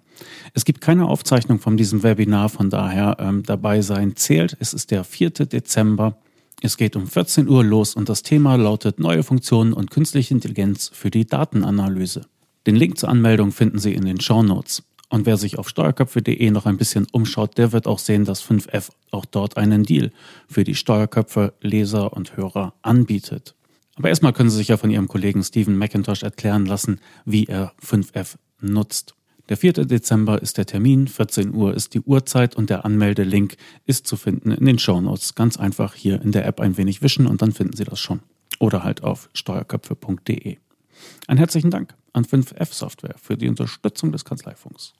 [SPEAKER 1] Es gibt keine Aufzeichnung von diesem Webinar, von daher ähm, dabei sein zählt. Es ist der 4. Dezember. Es geht um 14 Uhr los und das Thema lautet neue Funktionen und künstliche Intelligenz für die Datenanalyse. Den Link zur Anmeldung finden Sie in den Show Notes. Und wer sich auf steuerköpfe.de noch ein bisschen umschaut, der wird auch sehen, dass 5F auch dort einen Deal für die Steuerköpfe, Leser und Hörer anbietet. Aber erstmal können Sie sich ja von Ihrem Kollegen Stephen McIntosh erklären lassen, wie er 5F nutzt. Der 4. Dezember ist der Termin, 14 Uhr ist die Uhrzeit und der Anmeldelink ist zu finden in den Shownotes. Ganz einfach hier in der App ein wenig wischen und dann finden Sie das schon. Oder halt auf steuerköpfe.de. Ein herzlichen Dank an 5F Software für die Unterstützung des Kanzleifunks.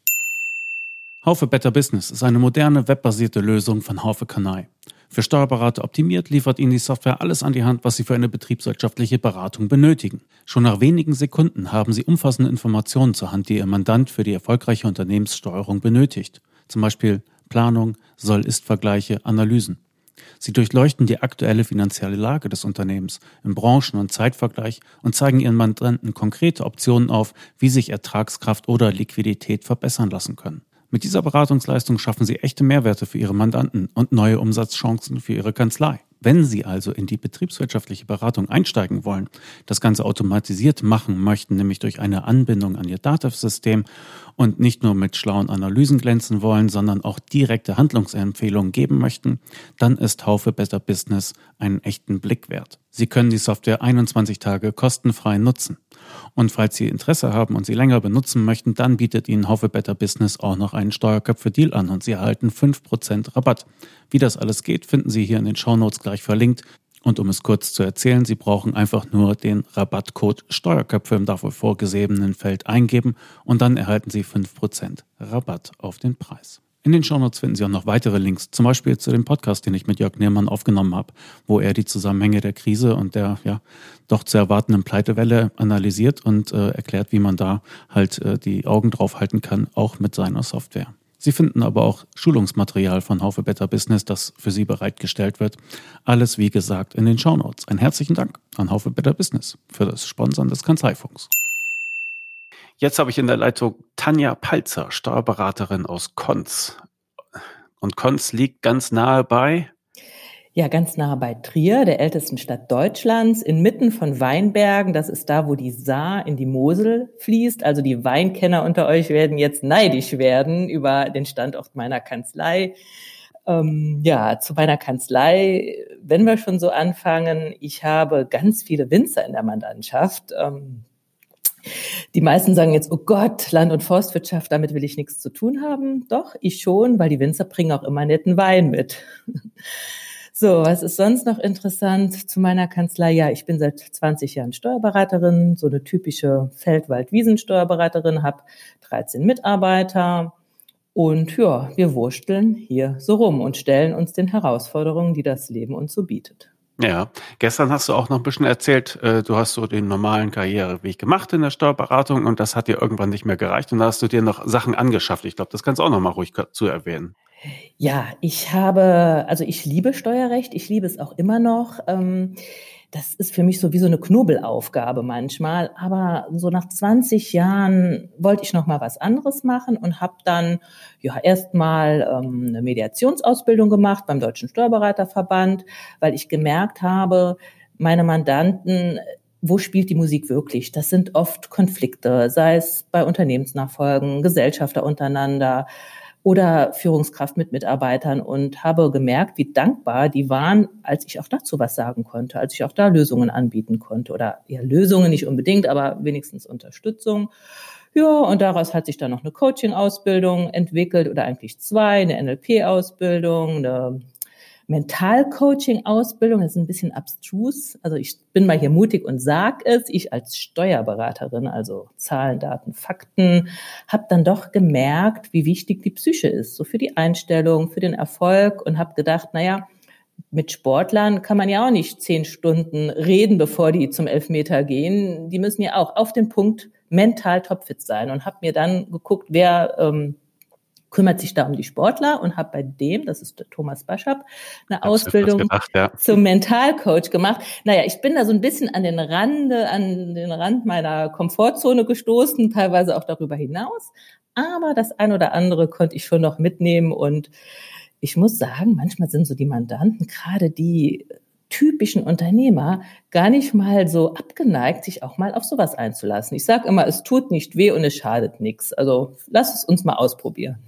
[SPEAKER 1] Haufe Better Business ist eine moderne webbasierte Lösung von Haufe Kanai. Für Steuerberater optimiert liefert Ihnen die Software alles an die Hand, was Sie für eine betriebswirtschaftliche Beratung benötigen. Schon nach wenigen Sekunden haben Sie umfassende Informationen zur Hand, die Ihr Mandant für die erfolgreiche Unternehmenssteuerung benötigt. Zum Beispiel Planung, Soll-Ist-Vergleiche, Analysen. Sie durchleuchten die aktuelle finanzielle Lage des Unternehmens im Branchen- und Zeitvergleich und zeigen Ihren Mandanten konkrete Optionen auf, wie sich Ertragskraft oder Liquidität verbessern lassen können. Mit dieser Beratungsleistung schaffen Sie echte Mehrwerte für Ihre Mandanten und neue Umsatzchancen für Ihre Kanzlei. Wenn Sie also in die betriebswirtschaftliche Beratung einsteigen wollen, das Ganze automatisiert machen möchten, nämlich durch eine Anbindung an Ihr DATEV-System und nicht nur mit schlauen Analysen glänzen wollen, sondern auch direkte Handlungsempfehlungen geben möchten, dann ist Haufe Better Business einen echten Blick wert. Sie können die Software 21 Tage kostenfrei nutzen. Und falls Sie Interesse haben und sie länger benutzen möchten, dann bietet Ihnen Haufe Better Business auch noch einen Steuerköpfe-Deal an und Sie erhalten 5% Rabatt. Wie das alles geht, finden Sie hier in den Shownotes gleich verlinkt. Und um es kurz zu erzählen, Sie brauchen einfach nur den Rabattcode Steuerköpfe im dafür vorgesehenen Feld eingeben und dann erhalten Sie 5% Rabatt auf den Preis. In den Shownotes finden Sie auch noch weitere Links, zum Beispiel zu dem Podcast, den ich mit Jörg Niermann aufgenommen habe, wo er die Zusammenhänge der Krise und der ja doch zu erwartenden Pleitewelle analysiert und äh, erklärt, wie man da halt äh, die Augen drauf halten kann, auch mit seiner Software. Sie finden aber auch Schulungsmaterial von Haufe Better Business, das für Sie bereitgestellt wird. Alles, wie gesagt, in den Shownotes. Einen herzlichen Dank an Haufe Better Business für das Sponsern des Kanzleifunks. Jetzt habe ich in der Leitung Tanja Palzer, Steuerberaterin aus Konz. Und Konz liegt ganz nahe bei
[SPEAKER 5] ja, ganz nahe bei Trier, der ältesten Stadt Deutschlands, inmitten von Weinbergen. Das ist da, wo die Saar in die Mosel fließt. Also die Weinkenner unter euch werden jetzt neidisch werden über den Standort meiner Kanzlei. Ähm, ja, zu meiner Kanzlei, wenn wir schon so anfangen, ich habe ganz viele Winzer in der Mandantschaft. Ähm, die meisten sagen jetzt, oh Gott, Land- und Forstwirtschaft, damit will ich nichts zu tun haben. Doch, ich schon, weil die Winzer bringen auch immer netten Wein mit. So, was ist sonst noch interessant zu meiner Kanzlei? Ja, ich bin seit 20 Jahren Steuerberaterin, so eine typische Feldwald-Wiesen-Steuerberaterin, habe 13 Mitarbeiter und ja, wir wursteln hier so rum und stellen uns den Herausforderungen, die das Leben uns so bietet.
[SPEAKER 1] Ja, gestern hast du auch noch ein bisschen erzählt, äh, du hast so den normalen Karriereweg gemacht in der Steuerberatung und das hat dir irgendwann nicht mehr gereicht und da hast du dir noch Sachen angeschafft. Ich glaube, das kannst du auch noch mal ruhig zu erwähnen.
[SPEAKER 5] Ja, ich habe, also ich liebe Steuerrecht, ich liebe es auch immer noch. Ähm, das ist für mich so wie so eine Knobelaufgabe manchmal. Aber so nach 20 Jahren wollte ich noch mal was anderes machen und habe dann ja erstmal ähm, eine Mediationsausbildung gemacht beim Deutschen Steuerberaterverband, weil ich gemerkt habe, meine Mandanten wo spielt die Musik wirklich? Das sind oft Konflikte, sei es bei Unternehmensnachfolgen, Gesellschafter untereinander, oder Führungskraft mit Mitarbeitern und habe gemerkt, wie dankbar die waren, als ich auch dazu was sagen konnte, als ich auch da Lösungen anbieten konnte oder ja, Lösungen nicht unbedingt, aber wenigstens Unterstützung. Ja, und daraus hat sich dann noch eine Coaching-Ausbildung entwickelt oder eigentlich zwei, eine NLP-Ausbildung, eine Mentalcoaching-Ausbildung, das ist ein bisschen abstrus. Also ich bin mal hier mutig und sag es. Ich als Steuerberaterin, also Zahlen, Daten, Fakten, habe dann doch gemerkt, wie wichtig die Psyche ist, so für die Einstellung, für den Erfolg und habe gedacht, naja, mit Sportlern kann man ja auch nicht zehn Stunden reden, bevor die zum Elfmeter gehen. Die müssen ja auch auf den Punkt mental topfit sein und habe mir dann geguckt, wer ähm, kümmert sich da um die Sportler und habe bei dem, das ist Thomas Baschab, eine Hab's Ausbildung gedacht, ja. zum Mentalcoach gemacht. Naja, ich bin da so ein bisschen an den Rande, an den Rand meiner Komfortzone gestoßen, teilweise auch darüber hinaus. Aber das ein oder andere konnte ich schon noch mitnehmen und ich muss sagen, manchmal sind so die Mandanten, gerade die typischen Unternehmer gar nicht mal so abgeneigt, sich auch mal auf sowas einzulassen. Ich sage immer, es tut nicht weh und es schadet nichts. Also lass es uns mal ausprobieren.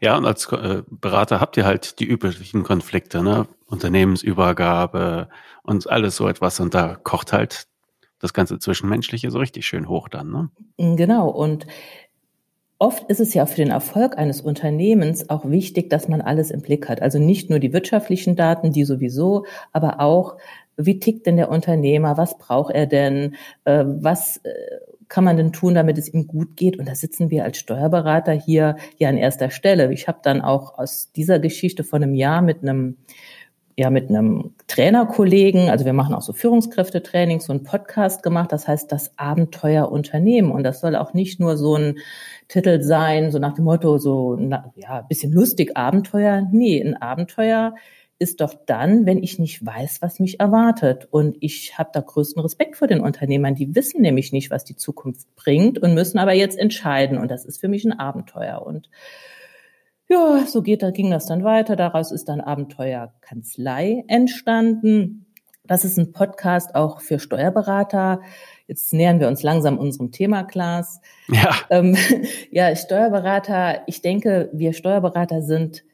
[SPEAKER 1] Ja, und als äh, Berater habt ihr halt die üblichen Konflikte, ne? Unternehmensübergabe und alles so etwas. Und da kocht halt das ganze Zwischenmenschliche so richtig schön hoch dann, ne?
[SPEAKER 5] Genau. Und Oft ist es ja für den Erfolg eines Unternehmens auch wichtig, dass man alles im Blick hat. Also nicht nur die wirtschaftlichen Daten, die sowieso, aber auch, wie tickt denn der Unternehmer? Was braucht er denn? Äh, was äh, kann man denn tun, damit es ihm gut geht? Und da sitzen wir als Steuerberater hier ja an erster Stelle. Ich habe dann auch aus dieser Geschichte von einem Jahr mit einem ja mit einem Trainerkollegen, also wir machen auch so Führungskräftetrainings, so einen Podcast gemacht, das heißt das Abenteuerunternehmen. Und das soll auch nicht nur so ein Titel sein, so nach dem Motto, so na, ja, bisschen lustig Abenteuer. Nee, ein Abenteuer ist doch dann, wenn ich nicht weiß, was mich erwartet. Und ich habe da größten Respekt vor den Unternehmern. Die wissen nämlich nicht, was die Zukunft bringt und müssen aber jetzt entscheiden. Und das ist für mich ein Abenteuer. Und ja, so geht, da ging das dann weiter. Daraus ist dann Abenteuer Kanzlei entstanden. Das ist ein Podcast auch für Steuerberater. Jetzt nähern wir uns langsam unserem Thema, Klaas. Ja. Ähm, ja, Steuerberater, ich denke, wir Steuerberater sind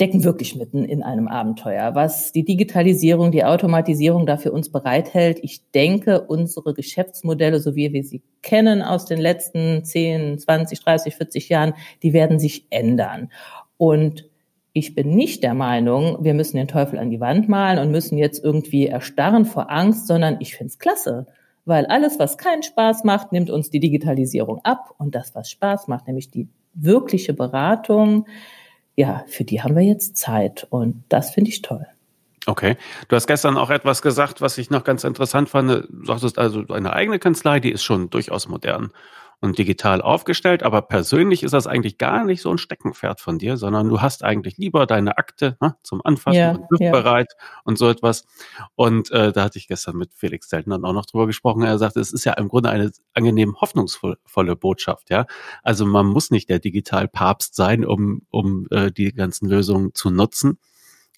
[SPEAKER 5] stecken wirklich mitten in einem Abenteuer. Was die Digitalisierung, die Automatisierung da für uns bereithält, ich denke, unsere Geschäftsmodelle, so wie wir sie kennen aus den letzten 10, 20, 30, 40 Jahren, die werden sich ändern. Und ich bin nicht der Meinung, wir müssen den Teufel an die Wand malen und müssen jetzt irgendwie erstarren vor Angst, sondern ich finde es klasse. Weil alles, was keinen Spaß macht, nimmt uns die Digitalisierung ab. Und das, was Spaß macht, nämlich die wirkliche Beratung, ja, für die haben wir jetzt Zeit und das finde ich toll.
[SPEAKER 1] Okay. Du hast gestern auch etwas gesagt, was ich noch ganz interessant fand. Du sagtest also, deine eigene Kanzlei, die ist schon durchaus modern und digital aufgestellt, aber persönlich ist das eigentlich gar nicht so ein Steckenpferd von dir, sondern du hast eigentlich lieber deine Akte ne, zum Anfassen ja, und griffbereit ja. und so etwas. Und äh, da hatte ich gestern mit Felix Zeltner auch noch drüber gesprochen. Er sagte, es ist ja im Grunde eine angenehm hoffnungsvolle Botschaft. Ja, also man muss nicht der Digitalpapst sein, um um äh, die ganzen Lösungen zu nutzen.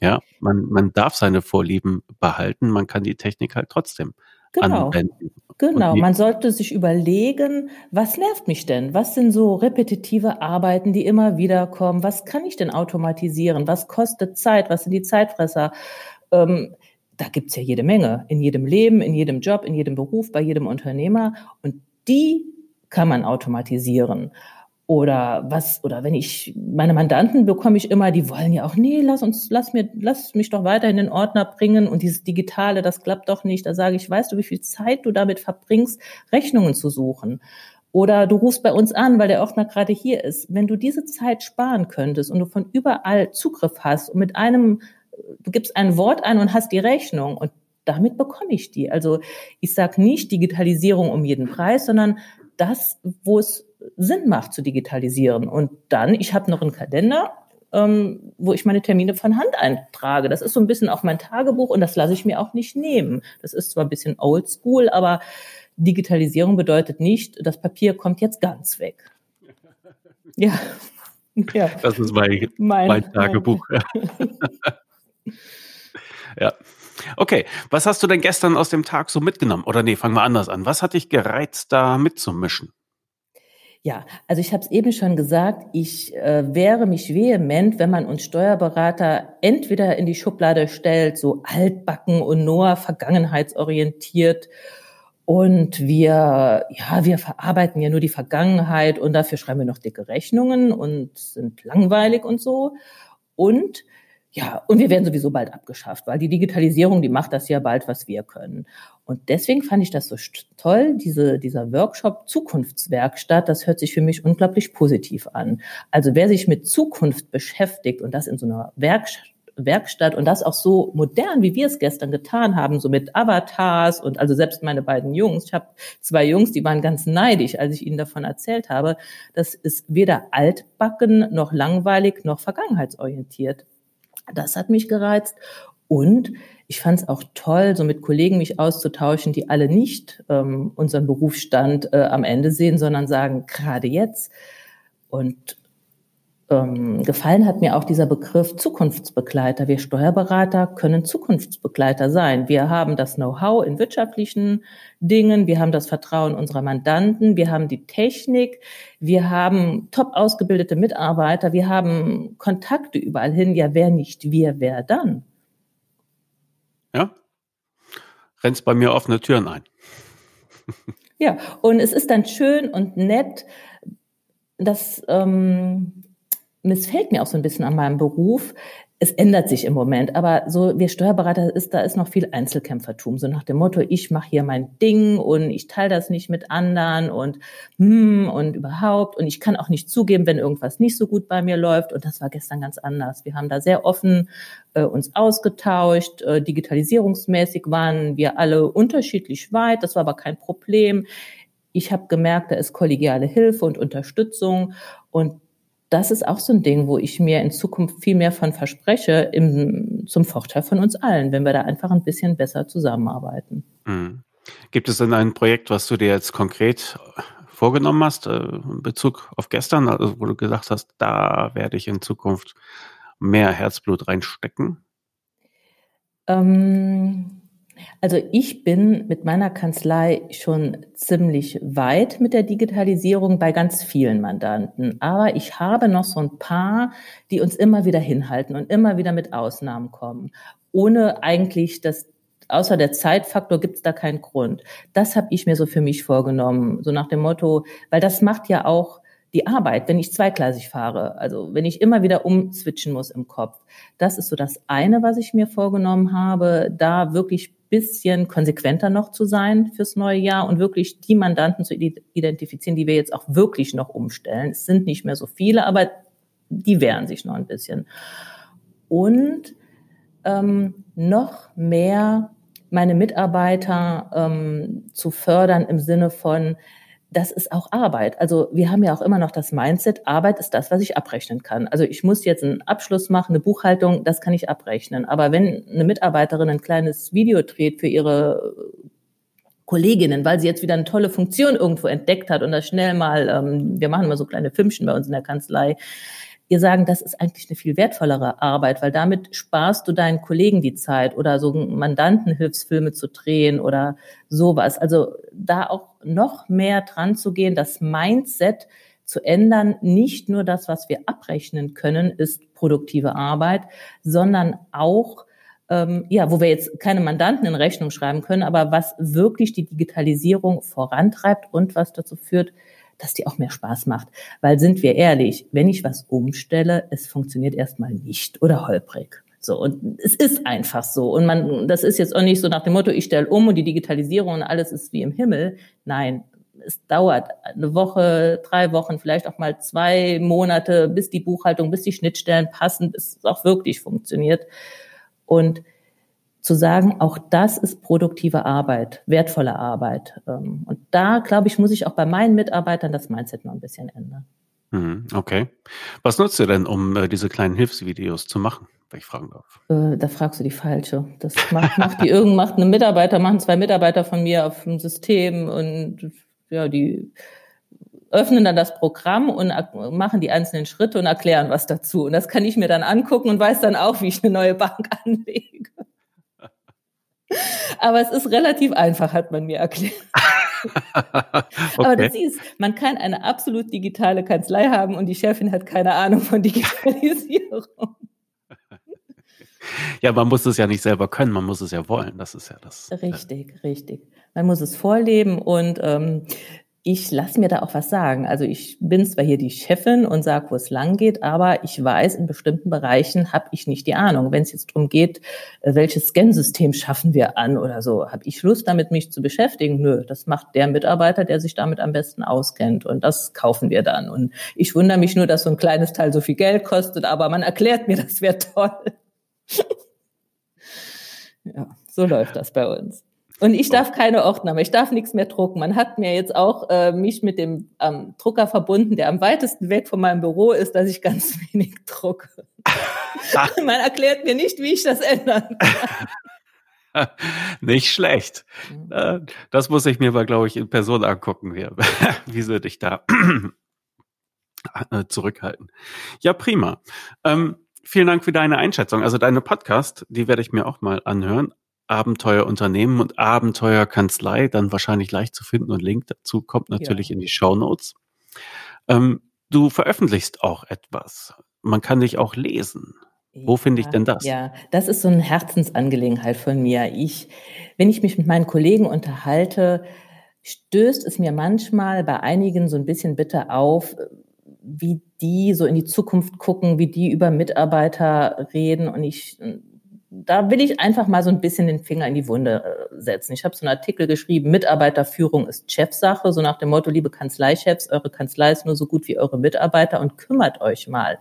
[SPEAKER 1] Ja, man, man darf seine Vorlieben behalten, man kann die Technik halt trotzdem
[SPEAKER 5] genau. anwenden. Genau, man sollte sich überlegen, was nervt mich denn? Was sind so repetitive Arbeiten, die immer wieder kommen? Was kann ich denn automatisieren? Was kostet Zeit? Was sind die Zeitfresser? Ähm, da gibt's ja jede Menge. In jedem Leben, in jedem Job, in jedem Beruf, bei jedem Unternehmer. Und die kann man automatisieren. Oder was, oder wenn ich, meine Mandanten bekomme ich immer, die wollen ja auch, nee, lass uns, lass mir, lass mich doch weiter in den Ordner bringen und dieses Digitale, das klappt doch nicht. Da sage ich, weißt du, wie viel Zeit du damit verbringst, Rechnungen zu suchen? Oder du rufst bei uns an, weil der Ordner gerade hier ist. Wenn du diese Zeit sparen könntest und du von überall Zugriff hast und mit einem, du gibst ein Wort ein und hast die Rechnung und damit bekomme ich die. Also ich sage nicht Digitalisierung um jeden Preis, sondern das, wo es Sinn macht zu digitalisieren. Und dann, ich habe noch einen Kalender, ähm, wo ich meine Termine von Hand eintrage. Das ist so ein bisschen auch mein Tagebuch und das lasse ich mir auch nicht nehmen. Das ist zwar ein bisschen oldschool, aber Digitalisierung bedeutet nicht, das Papier kommt jetzt ganz weg.
[SPEAKER 1] Ja. ja. Das ist mein, mein, mein Tagebuch. Ja. Okay, was hast du denn gestern aus dem Tag so mitgenommen? Oder nee, fangen wir anders an. Was hat dich gereizt, da mitzumischen?
[SPEAKER 5] Ja, also ich habe es eben schon gesagt, ich äh, wehre mich vehement, wenn man uns Steuerberater entweder in die Schublade stellt, so altbacken und nur vergangenheitsorientiert und wir, ja, wir verarbeiten ja nur die Vergangenheit und dafür schreiben wir noch dicke Rechnungen und sind langweilig und so. Und ja, und wir werden sowieso bald abgeschafft, weil die Digitalisierung, die macht das ja bald, was wir können. Und deswegen fand ich das so toll, diese, dieser Workshop Zukunftswerkstatt, das hört sich für mich unglaublich positiv an. Also wer sich mit Zukunft beschäftigt und das in so einer Werkstatt, Werkstatt und das auch so modern, wie wir es gestern getan haben, so mit Avatars und also selbst meine beiden Jungs, ich habe zwei Jungs, die waren ganz neidisch, als ich ihnen davon erzählt habe, das ist weder altbacken noch langweilig noch vergangenheitsorientiert. Das hat mich gereizt. Und ich fand es auch toll, so mit Kollegen mich auszutauschen, die alle nicht ähm, unseren Berufsstand äh, am Ende sehen, sondern sagen, gerade jetzt. Und ähm, gefallen hat mir auch dieser Begriff Zukunftsbegleiter. Wir Steuerberater können Zukunftsbegleiter sein. Wir haben das Know-how in wirtschaftlichen Dingen, wir haben das Vertrauen unserer Mandanten, wir haben die Technik, wir haben top ausgebildete Mitarbeiter, wir haben Kontakte überall hin. Ja, wer nicht wir, wer dann?
[SPEAKER 1] Ja, rennst bei mir offene Türen ein.
[SPEAKER 5] ja, und es ist dann schön und nett, dass ähm, missfällt mir auch so ein bisschen an meinem Beruf. Es ändert sich im Moment, aber so wir Steuerberater ist da ist noch viel Einzelkämpfertum, so nach dem Motto, ich mache hier mein Ding und ich teile das nicht mit anderen und hm, und überhaupt und ich kann auch nicht zugeben, wenn irgendwas nicht so gut bei mir läuft und das war gestern ganz anders. Wir haben da sehr offen äh, uns ausgetauscht, äh, digitalisierungsmäßig waren wir alle unterschiedlich weit, das war aber kein Problem. Ich habe gemerkt, da ist kollegiale Hilfe und Unterstützung und das ist auch so ein Ding, wo ich mir in Zukunft viel mehr von verspreche, im, zum Vorteil von uns allen, wenn wir da einfach ein bisschen besser zusammenarbeiten.
[SPEAKER 1] Mhm. Gibt es denn ein Projekt, was du dir jetzt konkret vorgenommen hast, äh, in Bezug auf gestern, also wo du gesagt hast, da werde ich in Zukunft mehr Herzblut reinstecken?
[SPEAKER 5] Ähm, also ich bin mit meiner Kanzlei schon ziemlich weit mit der Digitalisierung bei ganz vielen Mandanten. Aber ich habe noch so ein paar, die uns immer wieder hinhalten und immer wieder mit Ausnahmen kommen, ohne eigentlich das außer der Zeitfaktor gibt es da keinen Grund. Das habe ich mir so für mich vorgenommen, so nach dem Motto, weil das macht ja auch die Arbeit, wenn ich zweigleisig fahre, also wenn ich immer wieder umswitchen muss im Kopf. Das ist so das eine, was ich mir vorgenommen habe, da wirklich bisschen konsequenter noch zu sein fürs neue Jahr und wirklich die Mandanten zu identifizieren, die wir jetzt auch wirklich noch umstellen. Es sind nicht mehr so viele, aber die wehren sich noch ein bisschen. Und ähm, noch mehr meine Mitarbeiter ähm, zu fördern im Sinne von, das ist auch Arbeit. Also wir haben ja auch immer noch das Mindset, Arbeit ist das, was ich abrechnen kann. Also ich muss jetzt einen Abschluss machen, eine Buchhaltung, das kann ich abrechnen. Aber wenn eine Mitarbeiterin ein kleines Video dreht für ihre Kolleginnen, weil sie jetzt wieder eine tolle Funktion irgendwo entdeckt hat und das schnell mal, ähm, wir machen immer so kleine Filmchen bei uns in der Kanzlei, ihr sagen, das ist eigentlich eine viel wertvollere Arbeit, weil damit sparst du deinen Kollegen die Zeit oder so Mandantenhilfsfilme zu drehen oder sowas. Also da auch noch mehr dran zu gehen, das Mindset zu ändern. Nicht nur das, was wir abrechnen können, ist produktive Arbeit, sondern auch ähm, ja, wo wir jetzt keine Mandanten in Rechnung schreiben können, aber was wirklich die Digitalisierung vorantreibt und was dazu führt, dass die auch mehr Spaß macht. Weil sind wir ehrlich, wenn ich was umstelle, es funktioniert erstmal nicht oder holprig. So, und es ist einfach so. Und man, das ist jetzt auch nicht so nach dem Motto, ich stelle um und die Digitalisierung und alles ist wie im Himmel. Nein, es dauert eine Woche, drei Wochen, vielleicht auch mal zwei Monate, bis die Buchhaltung, bis die Schnittstellen passen, bis es auch wirklich funktioniert. Und zu sagen, auch das ist produktive Arbeit, wertvolle Arbeit. Ähm, und da, glaube ich, muss ich auch bei meinen Mitarbeitern das Mindset noch ein bisschen ändern.
[SPEAKER 1] Mhm, okay. Was nutzt ihr denn, um äh, diese kleinen Hilfsvideos zu machen, wenn ich fragen darf?
[SPEAKER 5] Äh, da fragst du die falsche. Das macht, macht die irgend macht eine Mitarbeiter, machen zwei Mitarbeiter von mir auf dem System und ja, die öffnen dann das Programm und machen die einzelnen Schritte und erklären was dazu. Und das kann ich mir dann angucken und weiß dann auch, wie ich eine neue Bank anlege. Aber es ist relativ einfach, hat man mir erklärt. okay. Aber du siehst, man kann eine absolut digitale Kanzlei haben und die Chefin hat keine Ahnung von Digitalisierung.
[SPEAKER 1] Ja, man muss es ja nicht selber können, man muss es ja wollen. Das ist ja das.
[SPEAKER 5] Richtig, ja. richtig. Man muss es vorleben und ähm, ich lasse mir da auch was sagen. Also ich bin zwar hier die Chefin und sage, wo es lang geht, aber ich weiß, in bestimmten Bereichen habe ich nicht die Ahnung. Wenn es jetzt darum geht, äh, welches Scansystem schaffen wir an oder so, habe ich Lust damit, mich zu beschäftigen? Nö, das macht der Mitarbeiter, der sich damit am besten auskennt und das kaufen wir dann. Und ich wundere mich nur, dass so ein kleines Teil so viel Geld kostet, aber man erklärt mir, das wäre toll. ja, so läuft das bei uns. Und ich darf keine Ordner mehr, ich darf nichts mehr drucken. Man hat mir jetzt auch äh, mich mit dem ähm, Drucker verbunden, der am weitesten weg von meinem Büro ist, dass ich ganz wenig drucke. Man erklärt mir nicht, wie ich das ändern
[SPEAKER 1] kann. Nicht schlecht. Mhm. Äh, das muss ich mir aber, glaube ich, in Person angucken, wie, wie sie dich da äh, zurückhalten. Ja, prima. Ähm, vielen Dank für deine Einschätzung. Also deine Podcast, die werde ich mir auch mal anhören. Abenteuerunternehmen und Abenteuerkanzlei, dann wahrscheinlich leicht zu finden und Link dazu kommt natürlich ja. in die Show Notes. Ähm, du veröffentlichst auch etwas. Man kann dich auch lesen. Wo finde ich denn das?
[SPEAKER 5] Ja, das ist so eine Herzensangelegenheit von mir. Ich, wenn ich mich mit meinen Kollegen unterhalte, stößt es mir manchmal bei einigen so ein bisschen bitte auf, wie die so in die Zukunft gucken, wie die über Mitarbeiter reden. Und ich da will ich einfach mal so ein bisschen den Finger in die Wunde äh, setzen. Ich habe so einen Artikel geschrieben, Mitarbeiterführung ist Chefsache, so nach dem Motto, liebe Kanzleichefs, eure Kanzlei ist nur so gut wie eure Mitarbeiter und kümmert euch mal.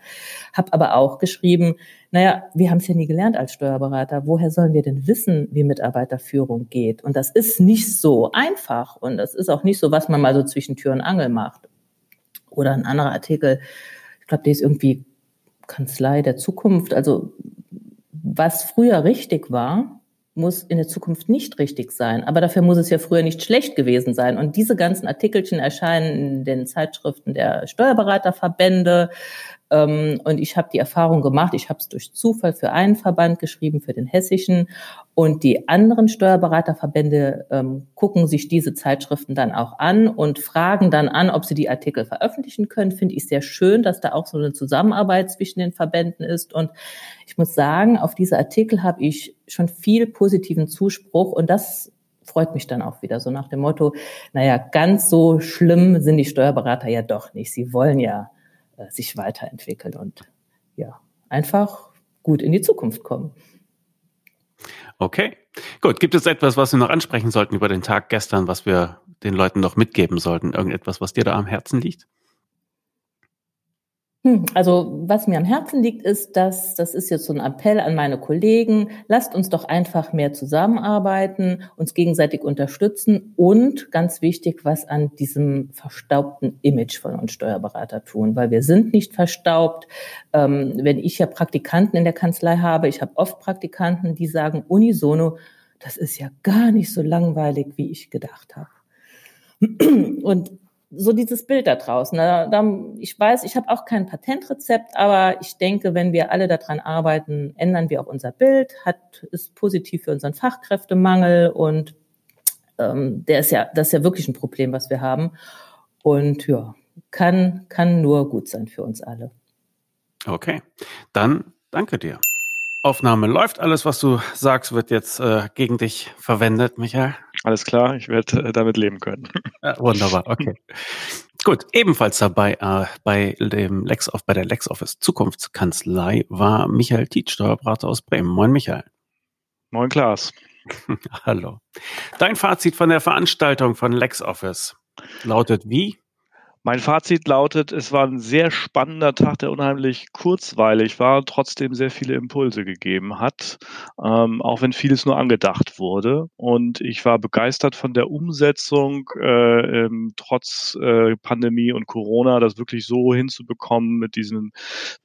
[SPEAKER 5] Hab aber auch geschrieben, naja, wir haben es ja nie gelernt als Steuerberater. Woher sollen wir denn wissen, wie Mitarbeiterführung geht? Und das ist nicht so einfach und das ist auch nicht so, was man mal so zwischen Tür und Angel macht. Oder ein anderer Artikel, ich glaube, der ist irgendwie Kanzlei der Zukunft. Also was früher richtig war, muss in der Zukunft nicht richtig sein. Aber dafür muss es ja früher nicht schlecht gewesen sein. Und diese ganzen Artikelchen erscheinen in den Zeitschriften der Steuerberaterverbände, und ich habe die Erfahrung gemacht, ich habe es durch Zufall für einen Verband geschrieben, für den hessischen. Und die anderen Steuerberaterverbände ähm, gucken sich diese Zeitschriften dann auch an und fragen dann an, ob sie die Artikel veröffentlichen können. Finde ich sehr schön, dass da auch so eine Zusammenarbeit zwischen den Verbänden ist. Und ich muss sagen, auf diese Artikel habe ich schon viel positiven Zuspruch und das freut mich dann auch wieder so nach dem Motto, naja, ganz so schlimm sind die Steuerberater ja doch nicht. Sie wollen ja sich weiterentwickeln und ja, einfach gut in die Zukunft kommen.
[SPEAKER 1] Okay, gut. Gibt es etwas, was wir noch ansprechen sollten über den Tag gestern, was wir den Leuten noch mitgeben sollten? Irgendetwas, was dir da am Herzen liegt?
[SPEAKER 5] Hm, also was mir am Herzen liegt, ist, dass das ist jetzt so ein Appell an meine Kollegen, lasst uns doch einfach mehr zusammenarbeiten, uns gegenseitig unterstützen und ganz wichtig, was an diesem verstaubten Image von uns Steuerberater tun, weil wir sind nicht verstaubt. Ähm, wenn ich ja Praktikanten in der Kanzlei habe, ich habe oft Praktikanten, die sagen unisono, das ist ja gar nicht so langweilig, wie ich gedacht habe. Und so dieses Bild da draußen. Da, ich weiß, ich habe auch kein Patentrezept, aber ich denke, wenn wir alle daran arbeiten, ändern wir auch unser Bild, hat ist positiv für unseren Fachkräftemangel und ähm, der ist ja, das ist ja wirklich ein Problem, was wir haben. Und ja, kann, kann nur gut sein für uns alle.
[SPEAKER 1] Okay, dann danke dir. Aufnahme läuft. Alles, was du sagst, wird jetzt äh, gegen dich verwendet, Michael.
[SPEAKER 6] Alles klar, ich werde äh, damit leben können.
[SPEAKER 1] Ja, wunderbar, okay. Gut, ebenfalls dabei äh, bei dem LexOffice, bei der LexOffice Zukunftskanzlei war Michael Tietz, Steuerberater aus Bremen. Moin, Michael.
[SPEAKER 6] Moin, Klaas.
[SPEAKER 1] Hallo. Dein Fazit von der Veranstaltung von LexOffice lautet wie?
[SPEAKER 6] Mein Fazit lautet, es war ein sehr spannender Tag, der unheimlich kurzweilig war trotzdem sehr viele Impulse gegeben hat, ähm, auch wenn vieles nur angedacht wurde. Und ich war begeistert von der Umsetzung, äh, ähm, trotz äh, Pandemie und Corona, das wirklich so hinzubekommen mit diesem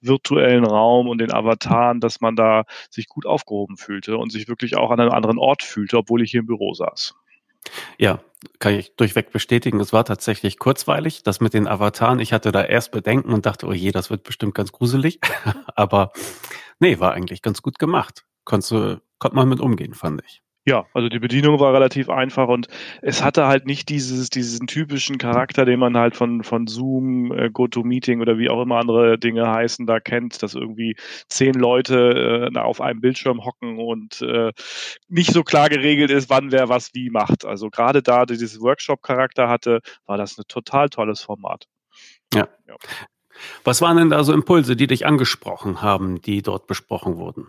[SPEAKER 6] virtuellen Raum und den Avataren, dass man da sich gut aufgehoben fühlte und sich wirklich auch an einem anderen Ort fühlte, obwohl ich hier im Büro saß.
[SPEAKER 1] Ja, kann ich durchweg bestätigen. Es war tatsächlich kurzweilig. Das mit den Avataren, ich hatte da erst Bedenken und dachte, oh je, das wird bestimmt ganz gruselig. Aber nee, war eigentlich ganz gut gemacht. Konntest, konnte man mit umgehen, fand ich.
[SPEAKER 6] Ja, also die Bedienung war relativ einfach und es hatte halt nicht dieses, diesen typischen Charakter, den man halt von, von Zoom, äh, GoToMeeting oder wie auch immer andere Dinge heißen, da kennt, dass irgendwie zehn Leute äh, auf einem Bildschirm hocken und äh, nicht so klar geregelt ist, wann wer was wie macht. Also gerade da dieses Workshop-Charakter hatte, war das ein total tolles Format.
[SPEAKER 1] Ja. ja. Was waren denn da so Impulse, die dich angesprochen haben, die dort besprochen wurden?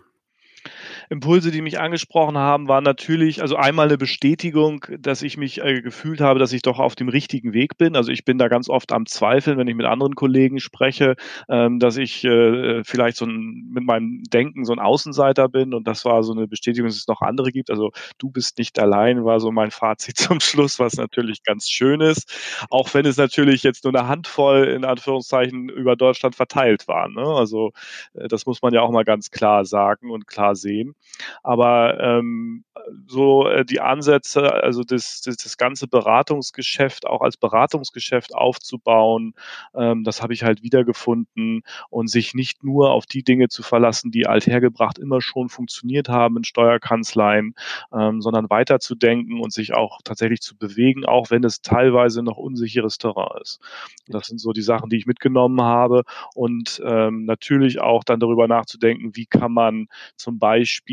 [SPEAKER 6] Impulse, die mich angesprochen haben, waren natürlich, also einmal eine Bestätigung, dass ich mich äh, gefühlt habe, dass ich doch auf dem richtigen Weg bin. Also ich bin da ganz oft am Zweifeln, wenn ich mit anderen Kollegen spreche, ähm, dass ich äh, vielleicht so ein, mit meinem Denken so ein Außenseiter bin. Und das war so eine Bestätigung, dass es noch andere gibt. Also du bist nicht allein, war so mein Fazit zum Schluss, was natürlich ganz schön ist. Auch wenn es natürlich jetzt nur eine Handvoll in Anführungszeichen über Deutschland verteilt war. Ne? Also äh, das muss man ja auch mal ganz klar sagen und klar sehen. Aber ähm, so äh, die Ansätze, also das, das, das ganze Beratungsgeschäft auch als Beratungsgeschäft aufzubauen, ähm, das habe ich halt wiedergefunden. Und sich nicht nur auf die Dinge zu verlassen, die althergebracht immer schon funktioniert haben in Steuerkanzleien, ähm, sondern weiterzudenken und sich auch tatsächlich zu bewegen, auch wenn es teilweise noch unsicheres Terrain ist. Das sind so die Sachen, die ich mitgenommen habe. Und ähm, natürlich auch dann darüber nachzudenken, wie kann man zum Beispiel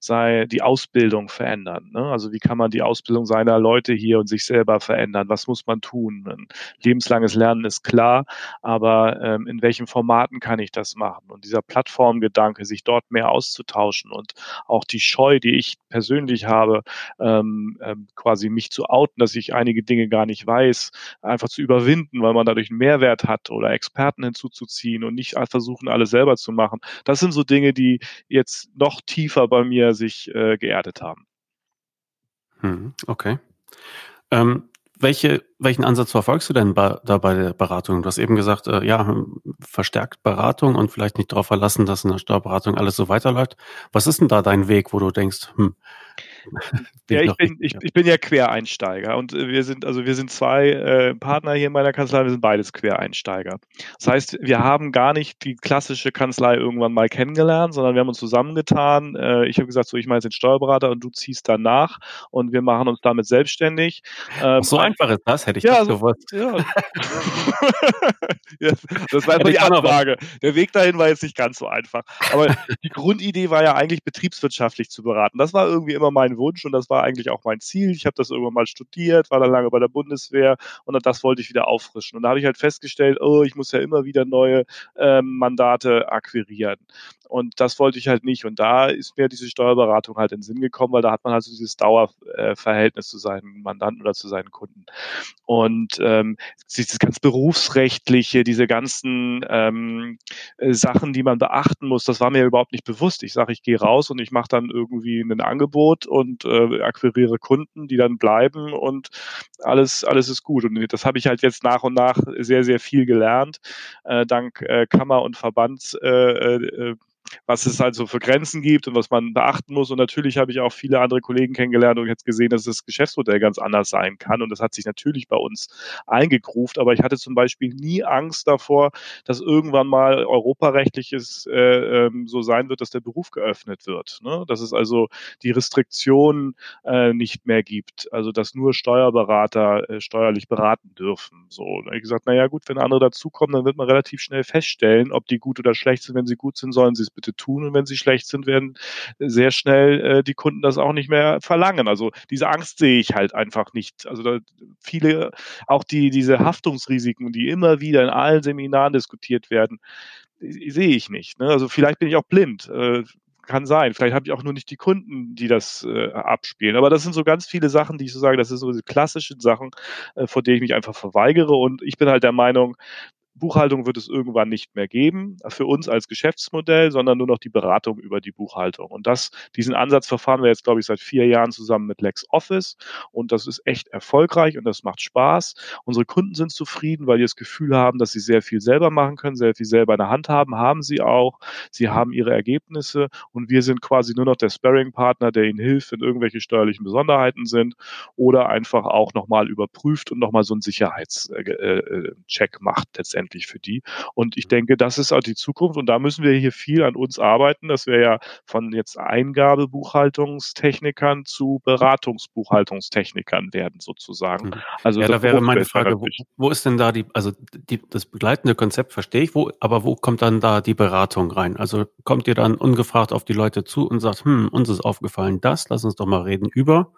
[SPEAKER 6] sei die Ausbildung verändern. Ne? Also wie kann man die Ausbildung seiner Leute hier und sich selber verändern? Was muss man tun? Ein lebenslanges Lernen ist klar, aber ähm, in welchen Formaten kann ich das machen? Und dieser Plattformgedanke, sich dort mehr auszutauschen und auch die Scheu, die ich persönlich habe, ähm, ähm, quasi mich zu outen, dass ich einige Dinge gar nicht weiß, einfach zu überwinden, weil man dadurch einen Mehrwert hat oder Experten hinzuzuziehen und nicht versuchen, alles selber zu machen. Das sind so Dinge, die jetzt noch tiefer bei mir sich äh, geerdet haben.
[SPEAKER 1] Hm, okay. Ähm, welche, welchen Ansatz verfolgst du denn bei, da bei der Beratung? Du hast eben gesagt, äh, ja, verstärkt Beratung und vielleicht nicht darauf verlassen, dass in der Steuerberatung alles so weiterläuft. Was ist denn da dein Weg, wo du denkst, hm,
[SPEAKER 6] ja, ich bin, ich, ich bin ja Quereinsteiger und äh, wir sind, also wir sind zwei äh, Partner hier in meiner Kanzlei, wir sind beides Quereinsteiger. Das heißt, wir haben gar nicht die klassische Kanzlei irgendwann mal kennengelernt, sondern wir haben uns zusammengetan. Äh, ich habe gesagt, so ich mache jetzt den Steuerberater und du ziehst danach und wir machen uns damit selbstständig.
[SPEAKER 1] Ähm, so einfach ist das, hätte ich ja, das so, gewusst. Ja.
[SPEAKER 6] ja, das war einfach die Anfrage. Der Weg dahin war jetzt nicht ganz so einfach. Aber die Grundidee war ja eigentlich betriebswirtschaftlich zu beraten. Das war irgendwie immer mein Wunsch und das war eigentlich auch mein Ziel. Ich habe das irgendwann mal studiert, war dann lange bei der Bundeswehr und das wollte ich wieder auffrischen. Und da habe ich halt festgestellt, oh, ich muss ja immer wieder neue ähm, Mandate akquirieren. Und das wollte ich halt nicht. Und da ist mir diese Steuerberatung halt in den Sinn gekommen, weil da hat man halt so dieses Dauerverhältnis zu seinen Mandanten oder zu seinen Kunden. Und ähm, dieses ganz berufsrechtliche, diese ganzen ähm, Sachen, die man beachten muss, das war mir überhaupt nicht bewusst. Ich sage, ich gehe raus und ich mache dann irgendwie ein Angebot und äh, akquiriere Kunden, die dann bleiben und alles, alles ist gut. Und das habe ich halt jetzt nach und nach sehr, sehr viel gelernt, äh, dank äh, Kammer- und Verbands. Äh, äh, was es halt so für Grenzen gibt und was man beachten muss. Und natürlich habe ich auch viele andere Kollegen kennengelernt und jetzt gesehen, dass das Geschäftsmodell ganz anders sein kann. Und das hat sich natürlich bei uns eingegruft. Aber ich hatte zum Beispiel nie Angst davor, dass irgendwann mal europarechtliches äh, ähm, so sein wird, dass der Beruf geöffnet wird. Ne? Dass es also die Restriktionen äh, nicht mehr gibt. Also dass nur Steuerberater äh, steuerlich beraten dürfen. So, habe ich gesagt, naja gut, wenn andere dazukommen, dann wird man relativ schnell feststellen, ob die gut oder schlecht sind. Wenn sie gut sind, sollen sie es bitte tun. Und wenn sie schlecht sind, werden sehr schnell äh, die Kunden das auch nicht mehr verlangen. Also diese Angst sehe ich halt einfach nicht. Also da, viele, auch die, diese Haftungsrisiken, die immer wieder in allen Seminaren diskutiert werden, sehe ich nicht. Ne? Also vielleicht bin ich auch blind. Äh, kann sein. Vielleicht habe ich auch nur nicht die Kunden, die das äh, abspielen. Aber das sind so ganz viele Sachen, die ich so sage, das sind so diese klassischen Sachen, äh, vor denen ich mich einfach verweigere. Und ich bin halt der Meinung, Buchhaltung wird es irgendwann nicht mehr geben, für uns als Geschäftsmodell, sondern nur noch die Beratung über die Buchhaltung. Und das, diesen Ansatz verfahren wir jetzt, glaube ich, seit vier Jahren zusammen mit LexOffice. Und das ist echt erfolgreich und das macht Spaß. Unsere Kunden sind zufrieden, weil die das Gefühl haben, dass sie sehr viel selber machen können, sehr viel selber in der Hand haben, haben sie auch. Sie haben ihre Ergebnisse und wir sind quasi nur noch der Sparring-Partner, der ihnen hilft, wenn irgendwelche steuerlichen Besonderheiten sind oder einfach auch nochmal überprüft und nochmal so einen Sicherheitscheck äh, äh, macht letztendlich letztendlich für die. Und ich denke, das ist auch die Zukunft und da müssen wir hier viel an uns arbeiten, dass wir ja von jetzt Eingabebuchhaltungstechnikern zu Beratungsbuchhaltungstechnikern werden sozusagen.
[SPEAKER 1] Mhm. Also ja, da wäre meine Frage, wo, wo, ist denn da die, also die, das begleitende Konzept verstehe ich, wo, aber wo kommt dann da die Beratung rein? Also kommt ihr dann ungefragt auf die Leute zu und sagt, hm, uns ist aufgefallen das, lass uns doch mal reden über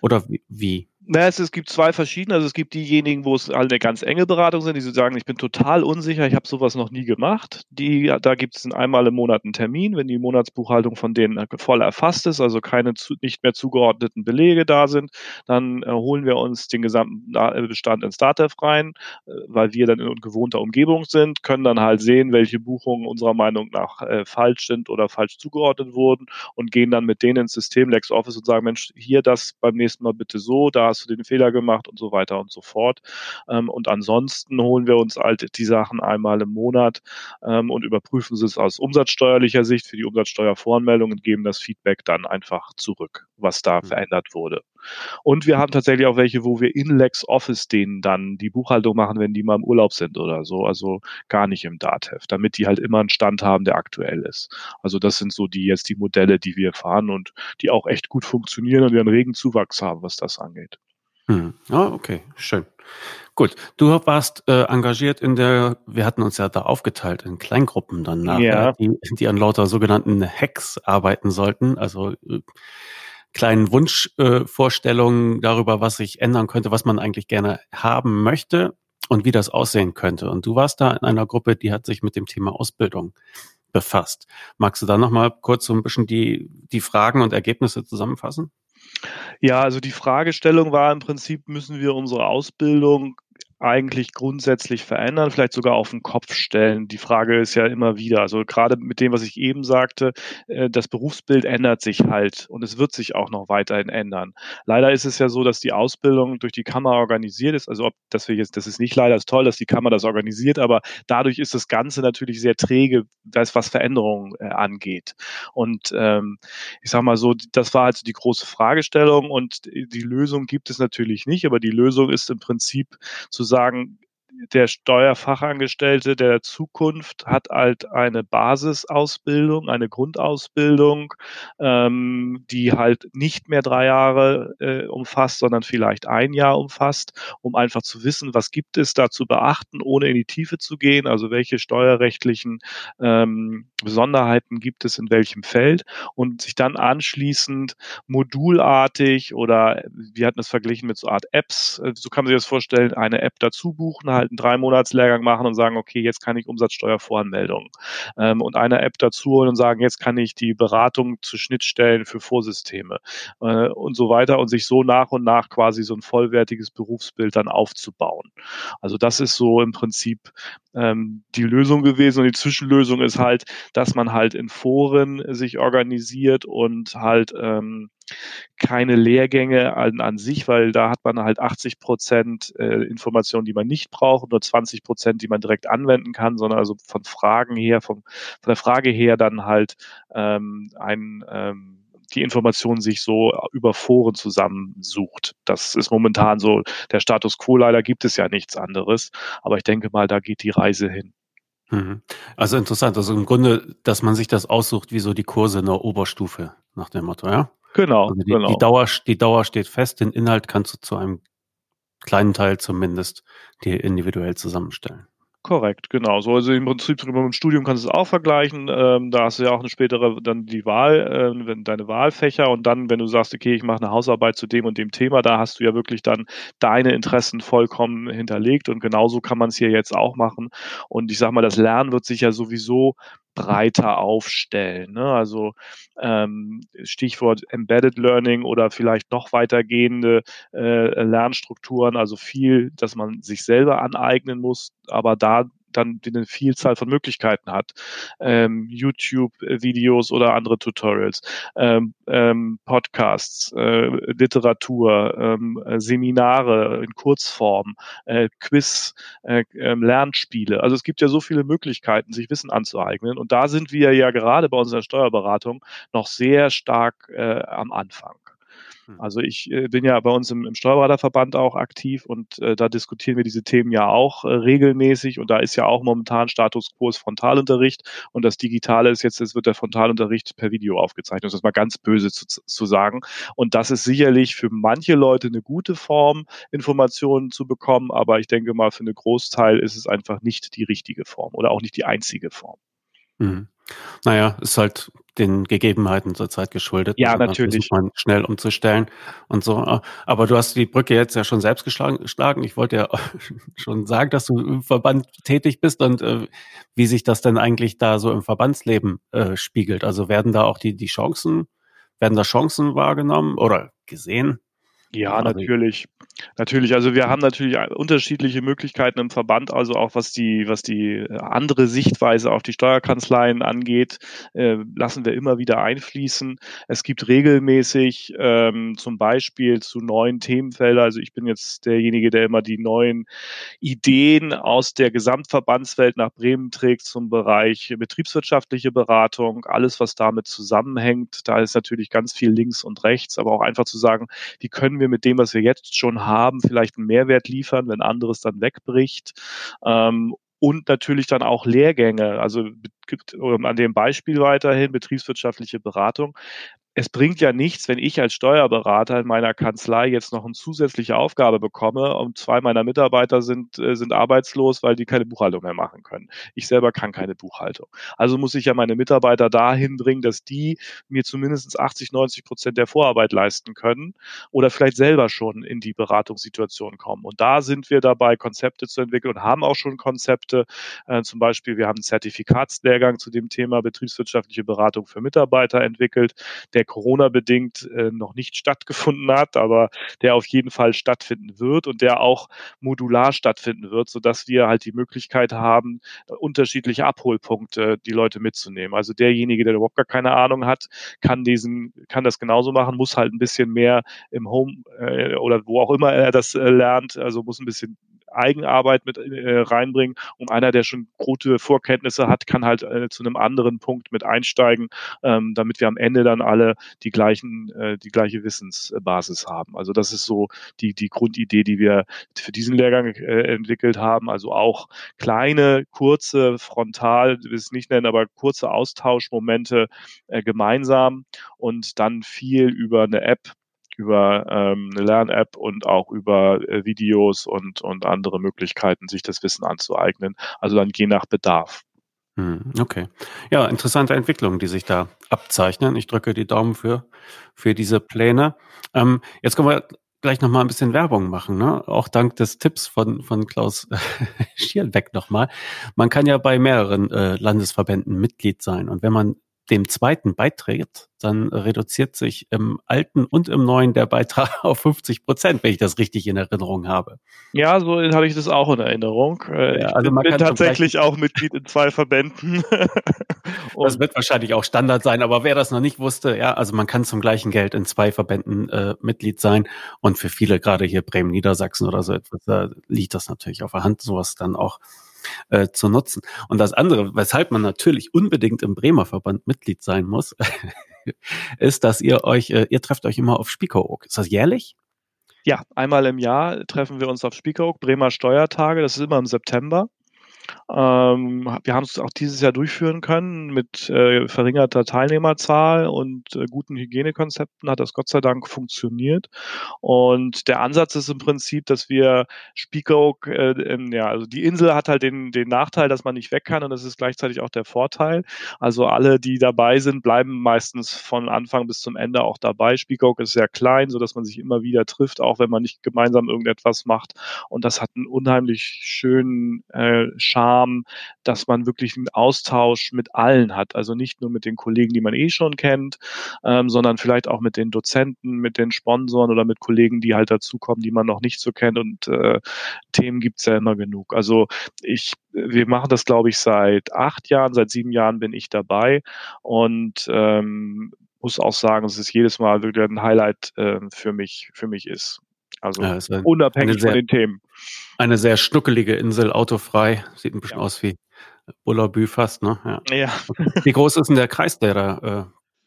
[SPEAKER 1] oder wie?
[SPEAKER 6] Naja, es, es gibt zwei verschiedene. Also es gibt diejenigen, wo es halt eine ganz enge Beratung sind, die so sagen, ich bin total unsicher, ich habe sowas noch nie gemacht. Die, da gibt es einmal im Monat einen Termin, wenn die Monatsbuchhaltung von denen voll erfasst ist, also keine zu, nicht mehr zugeordneten Belege da sind, dann äh, holen wir uns den gesamten Bestand in Startup rein, äh, weil wir dann in gewohnter Umgebung sind, können dann halt sehen, welche Buchungen unserer Meinung nach äh, falsch sind oder falsch zugeordnet wurden und gehen dann mit denen ins System LexOffice und sagen, Mensch, hier das beim nächsten Mal bitte so, da hast du den Fehler gemacht und so weiter und so fort. Ähm, und ansonsten holen wir uns halt die Sachen einmal im Monat ähm, und überprüfen sie es aus umsatzsteuerlicher Sicht für die Umsatzsteuervoranmeldung und geben das Feedback dann einfach zurück, was da mhm. verändert wurde. Und wir haben tatsächlich auch welche, wo wir in LexOffice denen dann die Buchhaltung machen, wenn die mal im Urlaub sind oder so, also gar nicht im DATEV, damit die halt immer einen Stand haben, der aktuell ist. Also das sind so die jetzt die Modelle, die wir fahren und die auch echt gut funktionieren und die einen regen Zuwachs haben, was das angeht.
[SPEAKER 1] Hm. Ah, okay, schön. Gut, du warst äh, engagiert in der, wir hatten uns ja da aufgeteilt in Kleingruppen dann nachher, ja. die, die an lauter sogenannten Hacks arbeiten sollten, also äh, kleinen Wunschvorstellungen äh, darüber, was sich ändern könnte, was man eigentlich gerne haben möchte und wie das aussehen könnte. Und du warst da in einer Gruppe, die hat sich mit dem Thema Ausbildung befasst. Magst du da nochmal kurz so ein bisschen die, die Fragen und Ergebnisse zusammenfassen?
[SPEAKER 6] Ja, also die Fragestellung war im Prinzip, müssen wir unsere Ausbildung eigentlich grundsätzlich verändern, vielleicht sogar auf den Kopf stellen. Die Frage ist ja immer wieder, also gerade mit dem, was ich eben sagte, äh, das Berufsbild ändert sich halt und es wird sich auch noch weiterhin ändern. Leider ist es ja so, dass die Ausbildung durch die Kammer organisiert ist. Also ob dass wir jetzt, das ist nicht leider ist toll, dass die Kammer das organisiert, aber dadurch ist das Ganze natürlich sehr träge, das was Veränderungen äh, angeht. Und ähm, ich sage mal so, das war also die große Fragestellung und die Lösung gibt es natürlich nicht, aber die Lösung ist im Prinzip zu sagen, der Steuerfachangestellte der Zukunft hat halt eine Basisausbildung, eine Grundausbildung, ähm, die halt nicht mehr drei Jahre äh, umfasst, sondern vielleicht ein Jahr umfasst, um einfach zu wissen, was gibt es da zu beachten, ohne in die Tiefe zu gehen, also welche steuerrechtlichen ähm, Besonderheiten gibt es in welchem Feld? Und sich dann anschließend modulartig oder wir hatten es verglichen mit so Art Apps, äh, so kann man sich das vorstellen, eine App dazu buchen, halt einen Drei-Monats-Lehrgang machen und sagen, okay, jetzt kann ich Umsatzsteuervoranmeldungen ähm, und eine App dazu holen und sagen, jetzt kann ich die Beratung zu Schnittstellen für Vorsysteme äh, und so weiter und sich so nach und nach quasi so ein vollwertiges Berufsbild dann aufzubauen. Also das ist so im Prinzip ähm, die Lösung gewesen und die Zwischenlösung ist halt, dass man halt in Foren sich organisiert und halt ähm, keine Lehrgänge an, an sich, weil da hat man halt 80 Prozent äh, Informationen, die man nicht braucht, nur 20 Prozent, die man direkt anwenden kann, sondern also von Fragen her, vom, von der Frage her dann halt ähm, ein ähm, die Informationen sich so über Foren zusammensucht. Das ist momentan so der Status quo. Leider gibt es ja nichts anderes. Aber ich denke mal, da geht die Reise hin.
[SPEAKER 1] Mhm. Also interessant. Also im Grunde, dass man sich das aussucht, wie so die Kurse in der Oberstufe nach dem Motto, ja?
[SPEAKER 6] Genau,
[SPEAKER 1] also die,
[SPEAKER 6] genau.
[SPEAKER 1] Die Dauer, die Dauer steht fest, den Inhalt kannst du zu einem kleinen Teil zumindest dir individuell zusammenstellen.
[SPEAKER 6] Korrekt, genau. So, also im Prinzip mit dem Studium kannst du es auch vergleichen. Ähm, da hast du ja auch eine spätere dann die Wahl, äh, deine Wahlfächer und dann, wenn du sagst, okay, ich mache eine Hausarbeit zu dem und dem Thema, da hast du ja wirklich dann deine Interessen vollkommen hinterlegt und genauso kann man es hier jetzt auch machen. Und ich sag mal, das Lernen wird sich ja sowieso breiter aufstellen. Ne? Also ähm, Stichwort Embedded Learning oder vielleicht noch weitergehende äh, Lernstrukturen, also viel, dass man sich selber aneignen muss, aber da dann eine Vielzahl von Möglichkeiten hat. Ähm, YouTube-Videos oder andere Tutorials, ähm, ähm, Podcasts, äh, Literatur, ähm, äh, Seminare in Kurzform, äh, Quiz, äh, äh, Lernspiele. Also es gibt ja so viele Möglichkeiten, sich Wissen anzueignen. Und da sind wir ja gerade bei unserer Steuerberatung noch sehr stark äh, am Anfang. Hm. Also ich äh, bin ja bei uns im, im Steuerberaterverband auch aktiv und äh, da diskutieren wir diese Themen ja auch äh, regelmäßig und da ist ja auch momentan Status quo ist Frontalunterricht und das Digitale ist jetzt, es wird der Frontalunterricht per Video aufgezeichnet, das ist mal ganz böse zu, zu sagen und das ist sicherlich für manche Leute eine gute Form, Informationen zu bekommen, aber ich denke mal für einen Großteil ist es einfach nicht die richtige Form oder auch nicht die einzige Form.
[SPEAKER 1] Mhm. Naja, ist halt den Gegebenheiten zur Zeit geschuldet.
[SPEAKER 6] Ja, natürlich.
[SPEAKER 1] Man schnell umzustellen und so. Aber du hast die Brücke jetzt ja schon selbst geschlagen. Ich wollte ja schon sagen, dass du im Verband tätig bist und äh, wie sich das denn eigentlich da so im Verbandsleben äh, spiegelt. Also werden da auch die, die Chancen, werden da Chancen wahrgenommen oder gesehen?
[SPEAKER 6] Ja, also natürlich. Natürlich, also wir haben natürlich unterschiedliche Möglichkeiten im Verband, also auch was die, was die äh, andere Sichtweise auf die Steuerkanzleien angeht, äh, lassen wir immer wieder einfließen. Es gibt regelmäßig ähm, zum Beispiel zu neuen Themenfeldern, also ich bin jetzt derjenige, der immer die neuen Ideen aus der Gesamtverbandswelt nach Bremen trägt zum Bereich betriebswirtschaftliche Beratung, alles, was damit zusammenhängt. Da ist natürlich ganz viel links und rechts, aber auch einfach zu sagen, wie können wir mit dem, was wir jetzt schon haben, vielleicht einen Mehrwert liefern, wenn anderes dann wegbricht. Ähm, und natürlich dann auch Lehrgänge. Also an dem Beispiel weiterhin betriebswirtschaftliche Beratung es bringt ja nichts, wenn ich als Steuerberater in meiner Kanzlei jetzt noch eine zusätzliche Aufgabe bekomme und zwei meiner Mitarbeiter sind, äh, sind arbeitslos, weil die keine Buchhaltung mehr machen können. Ich selber kann keine Buchhaltung. Also muss ich ja meine Mitarbeiter dahin bringen, dass die mir zumindest 80, 90 Prozent der Vorarbeit leisten können oder vielleicht selber schon in die Beratungssituation kommen. Und da sind wir dabei, Konzepte zu entwickeln und haben auch schon Konzepte. Äh, zum Beispiel, wir haben einen Zertifikatslehrgang zu dem Thema betriebswirtschaftliche Beratung für Mitarbeiter entwickelt, der der Corona-bedingt äh, noch nicht stattgefunden hat, aber der auf jeden Fall stattfinden wird und der auch modular stattfinden wird, sodass wir halt die Möglichkeit haben, unterschiedliche Abholpunkte die Leute mitzunehmen. Also derjenige, der überhaupt gar keine Ahnung hat, kann diesen, kann das genauso machen, muss halt ein bisschen mehr im Home äh, oder wo auch immer er das äh, lernt, also muss ein bisschen Eigenarbeit mit äh, reinbringen und einer, der schon gute Vorkenntnisse hat, kann halt äh, zu einem anderen Punkt mit einsteigen, ähm, damit wir am Ende dann alle die gleichen, äh, die gleiche Wissensbasis haben. Also das ist so die, die Grundidee, die wir für diesen Lehrgang äh, entwickelt haben. Also auch kleine, kurze, frontal, will es nicht nennen, aber kurze Austauschmomente äh, gemeinsam und dann viel über eine App über ähm, eine Lern-App und auch über äh, Videos und, und andere Möglichkeiten, sich das Wissen anzueignen. Also dann je nach Bedarf.
[SPEAKER 1] Hm, okay. Ja, interessante Entwicklungen, die sich da abzeichnen. Ich drücke die Daumen für, für diese Pläne. Ähm, jetzt kommen wir gleich nochmal ein bisschen Werbung machen, ne? Auch dank des Tipps von, von Klaus Schierbeck nochmal. Man kann ja bei mehreren äh, Landesverbänden Mitglied sein. Und wenn man dem zweiten beiträgt, dann reduziert sich im alten und im neuen der Beitrag auf 50 Prozent, wenn ich das richtig in Erinnerung habe.
[SPEAKER 6] Ja, so habe ich das auch in Erinnerung. Äh, ja, also ich bin tatsächlich auch Mitglied in zwei Verbänden.
[SPEAKER 1] das wird wahrscheinlich auch Standard sein, aber wer das noch nicht wusste, ja, also man kann zum gleichen Geld in zwei Verbänden äh, Mitglied sein und für viele, gerade hier Bremen, Niedersachsen oder so etwas, da liegt das natürlich auf der Hand, sowas dann auch äh, zu nutzen. Und das andere, weshalb man natürlich unbedingt im Bremer Verband Mitglied sein muss, ist, dass ihr euch, äh, ihr trefft euch immer auf Spiekeroog. Ist das jährlich?
[SPEAKER 6] Ja, einmal im Jahr treffen wir uns auf Spiekeroog, Bremer Steuertage, das ist immer im September. Ähm, wir haben es auch dieses Jahr durchführen können mit äh, verringerter Teilnehmerzahl und äh, guten Hygienekonzepten hat das Gott sei Dank funktioniert. Und der Ansatz ist im Prinzip, dass wir Spiekeroog, äh, ähm, ja, also die Insel hat halt den, den Nachteil, dass man nicht weg kann und das ist gleichzeitig auch der Vorteil. Also alle, die dabei sind, bleiben meistens von Anfang bis zum Ende auch dabei. Spiekeroog ist sehr klein, so dass man sich immer wieder trifft, auch wenn man nicht gemeinsam irgendetwas macht. Und das hat einen unheimlich schönen äh, Charme, dass man wirklich einen Austausch mit allen hat. Also nicht nur mit den Kollegen, die man eh schon kennt, ähm, sondern vielleicht auch mit den Dozenten, mit den Sponsoren oder mit Kollegen, die halt dazukommen, die man noch nicht so kennt. Und äh, Themen gibt's ja immer genug. Also ich, wir machen das, glaube ich, seit acht Jahren, seit sieben Jahren bin ich dabei und ähm, muss auch sagen, dass es jedes Mal wirklich ein Highlight äh, für mich für mich ist. Also ja, unabhängig sehr, von den Themen.
[SPEAKER 1] Eine sehr schnuckelige Insel, autofrei. Sieht ein bisschen ja. aus wie Bullabü fast, ne? Ja. ja. Wie groß ist denn der Kreis der, äh,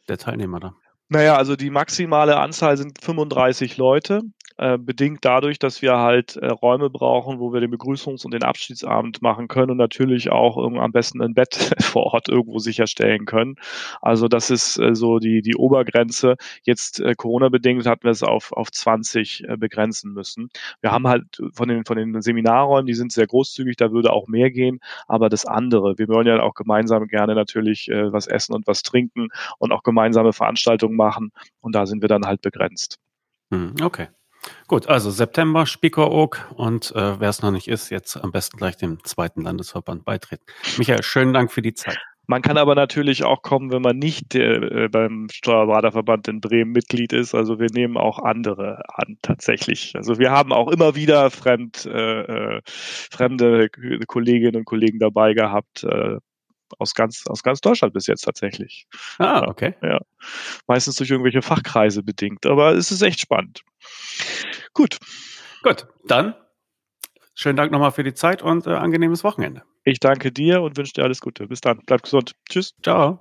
[SPEAKER 1] der Teilnehmer da?
[SPEAKER 6] Naja, also die maximale Anzahl sind 35 Leute. Äh, bedingt dadurch, dass wir halt äh, Räume brauchen, wo wir den Begrüßungs- und den Abschiedsabend machen können und natürlich auch am besten ein Bett vor Ort irgendwo sicherstellen können. Also das ist äh, so die, die Obergrenze. Jetzt äh, Corona-bedingt hatten wir es auf, auf 20 äh, begrenzen müssen. Wir haben halt von den, von den Seminarräumen, die sind sehr großzügig, da würde auch mehr gehen, aber das andere, wir wollen ja auch gemeinsam gerne natürlich was essen und was trinken und auch gemeinsame Veranstaltungen machen und da sind wir dann halt begrenzt.
[SPEAKER 1] Hm, okay. Gut, also September, Spiekeroog und äh, wer es noch nicht ist, jetzt am besten gleich dem zweiten Landesverband beitreten. Michael, schönen Dank für die Zeit.
[SPEAKER 6] Man kann aber natürlich auch kommen, wenn man nicht äh, beim Steuerberaterverband in Bremen Mitglied ist. Also wir nehmen auch andere an tatsächlich. Also wir haben auch immer wieder fremd, äh, äh fremde Kolleginnen und Kollegen dabei gehabt. Äh, aus ganz, aus ganz Deutschland bis jetzt tatsächlich.
[SPEAKER 1] Ah, okay.
[SPEAKER 6] Ja. Meistens durch irgendwelche Fachkreise bedingt. Aber es ist echt spannend. Gut.
[SPEAKER 1] Gut, dann schönen Dank nochmal für die Zeit und äh, angenehmes Wochenende.
[SPEAKER 6] Ich danke dir und wünsche dir alles Gute. Bis dann. Bleib gesund. Tschüss.
[SPEAKER 1] Ciao.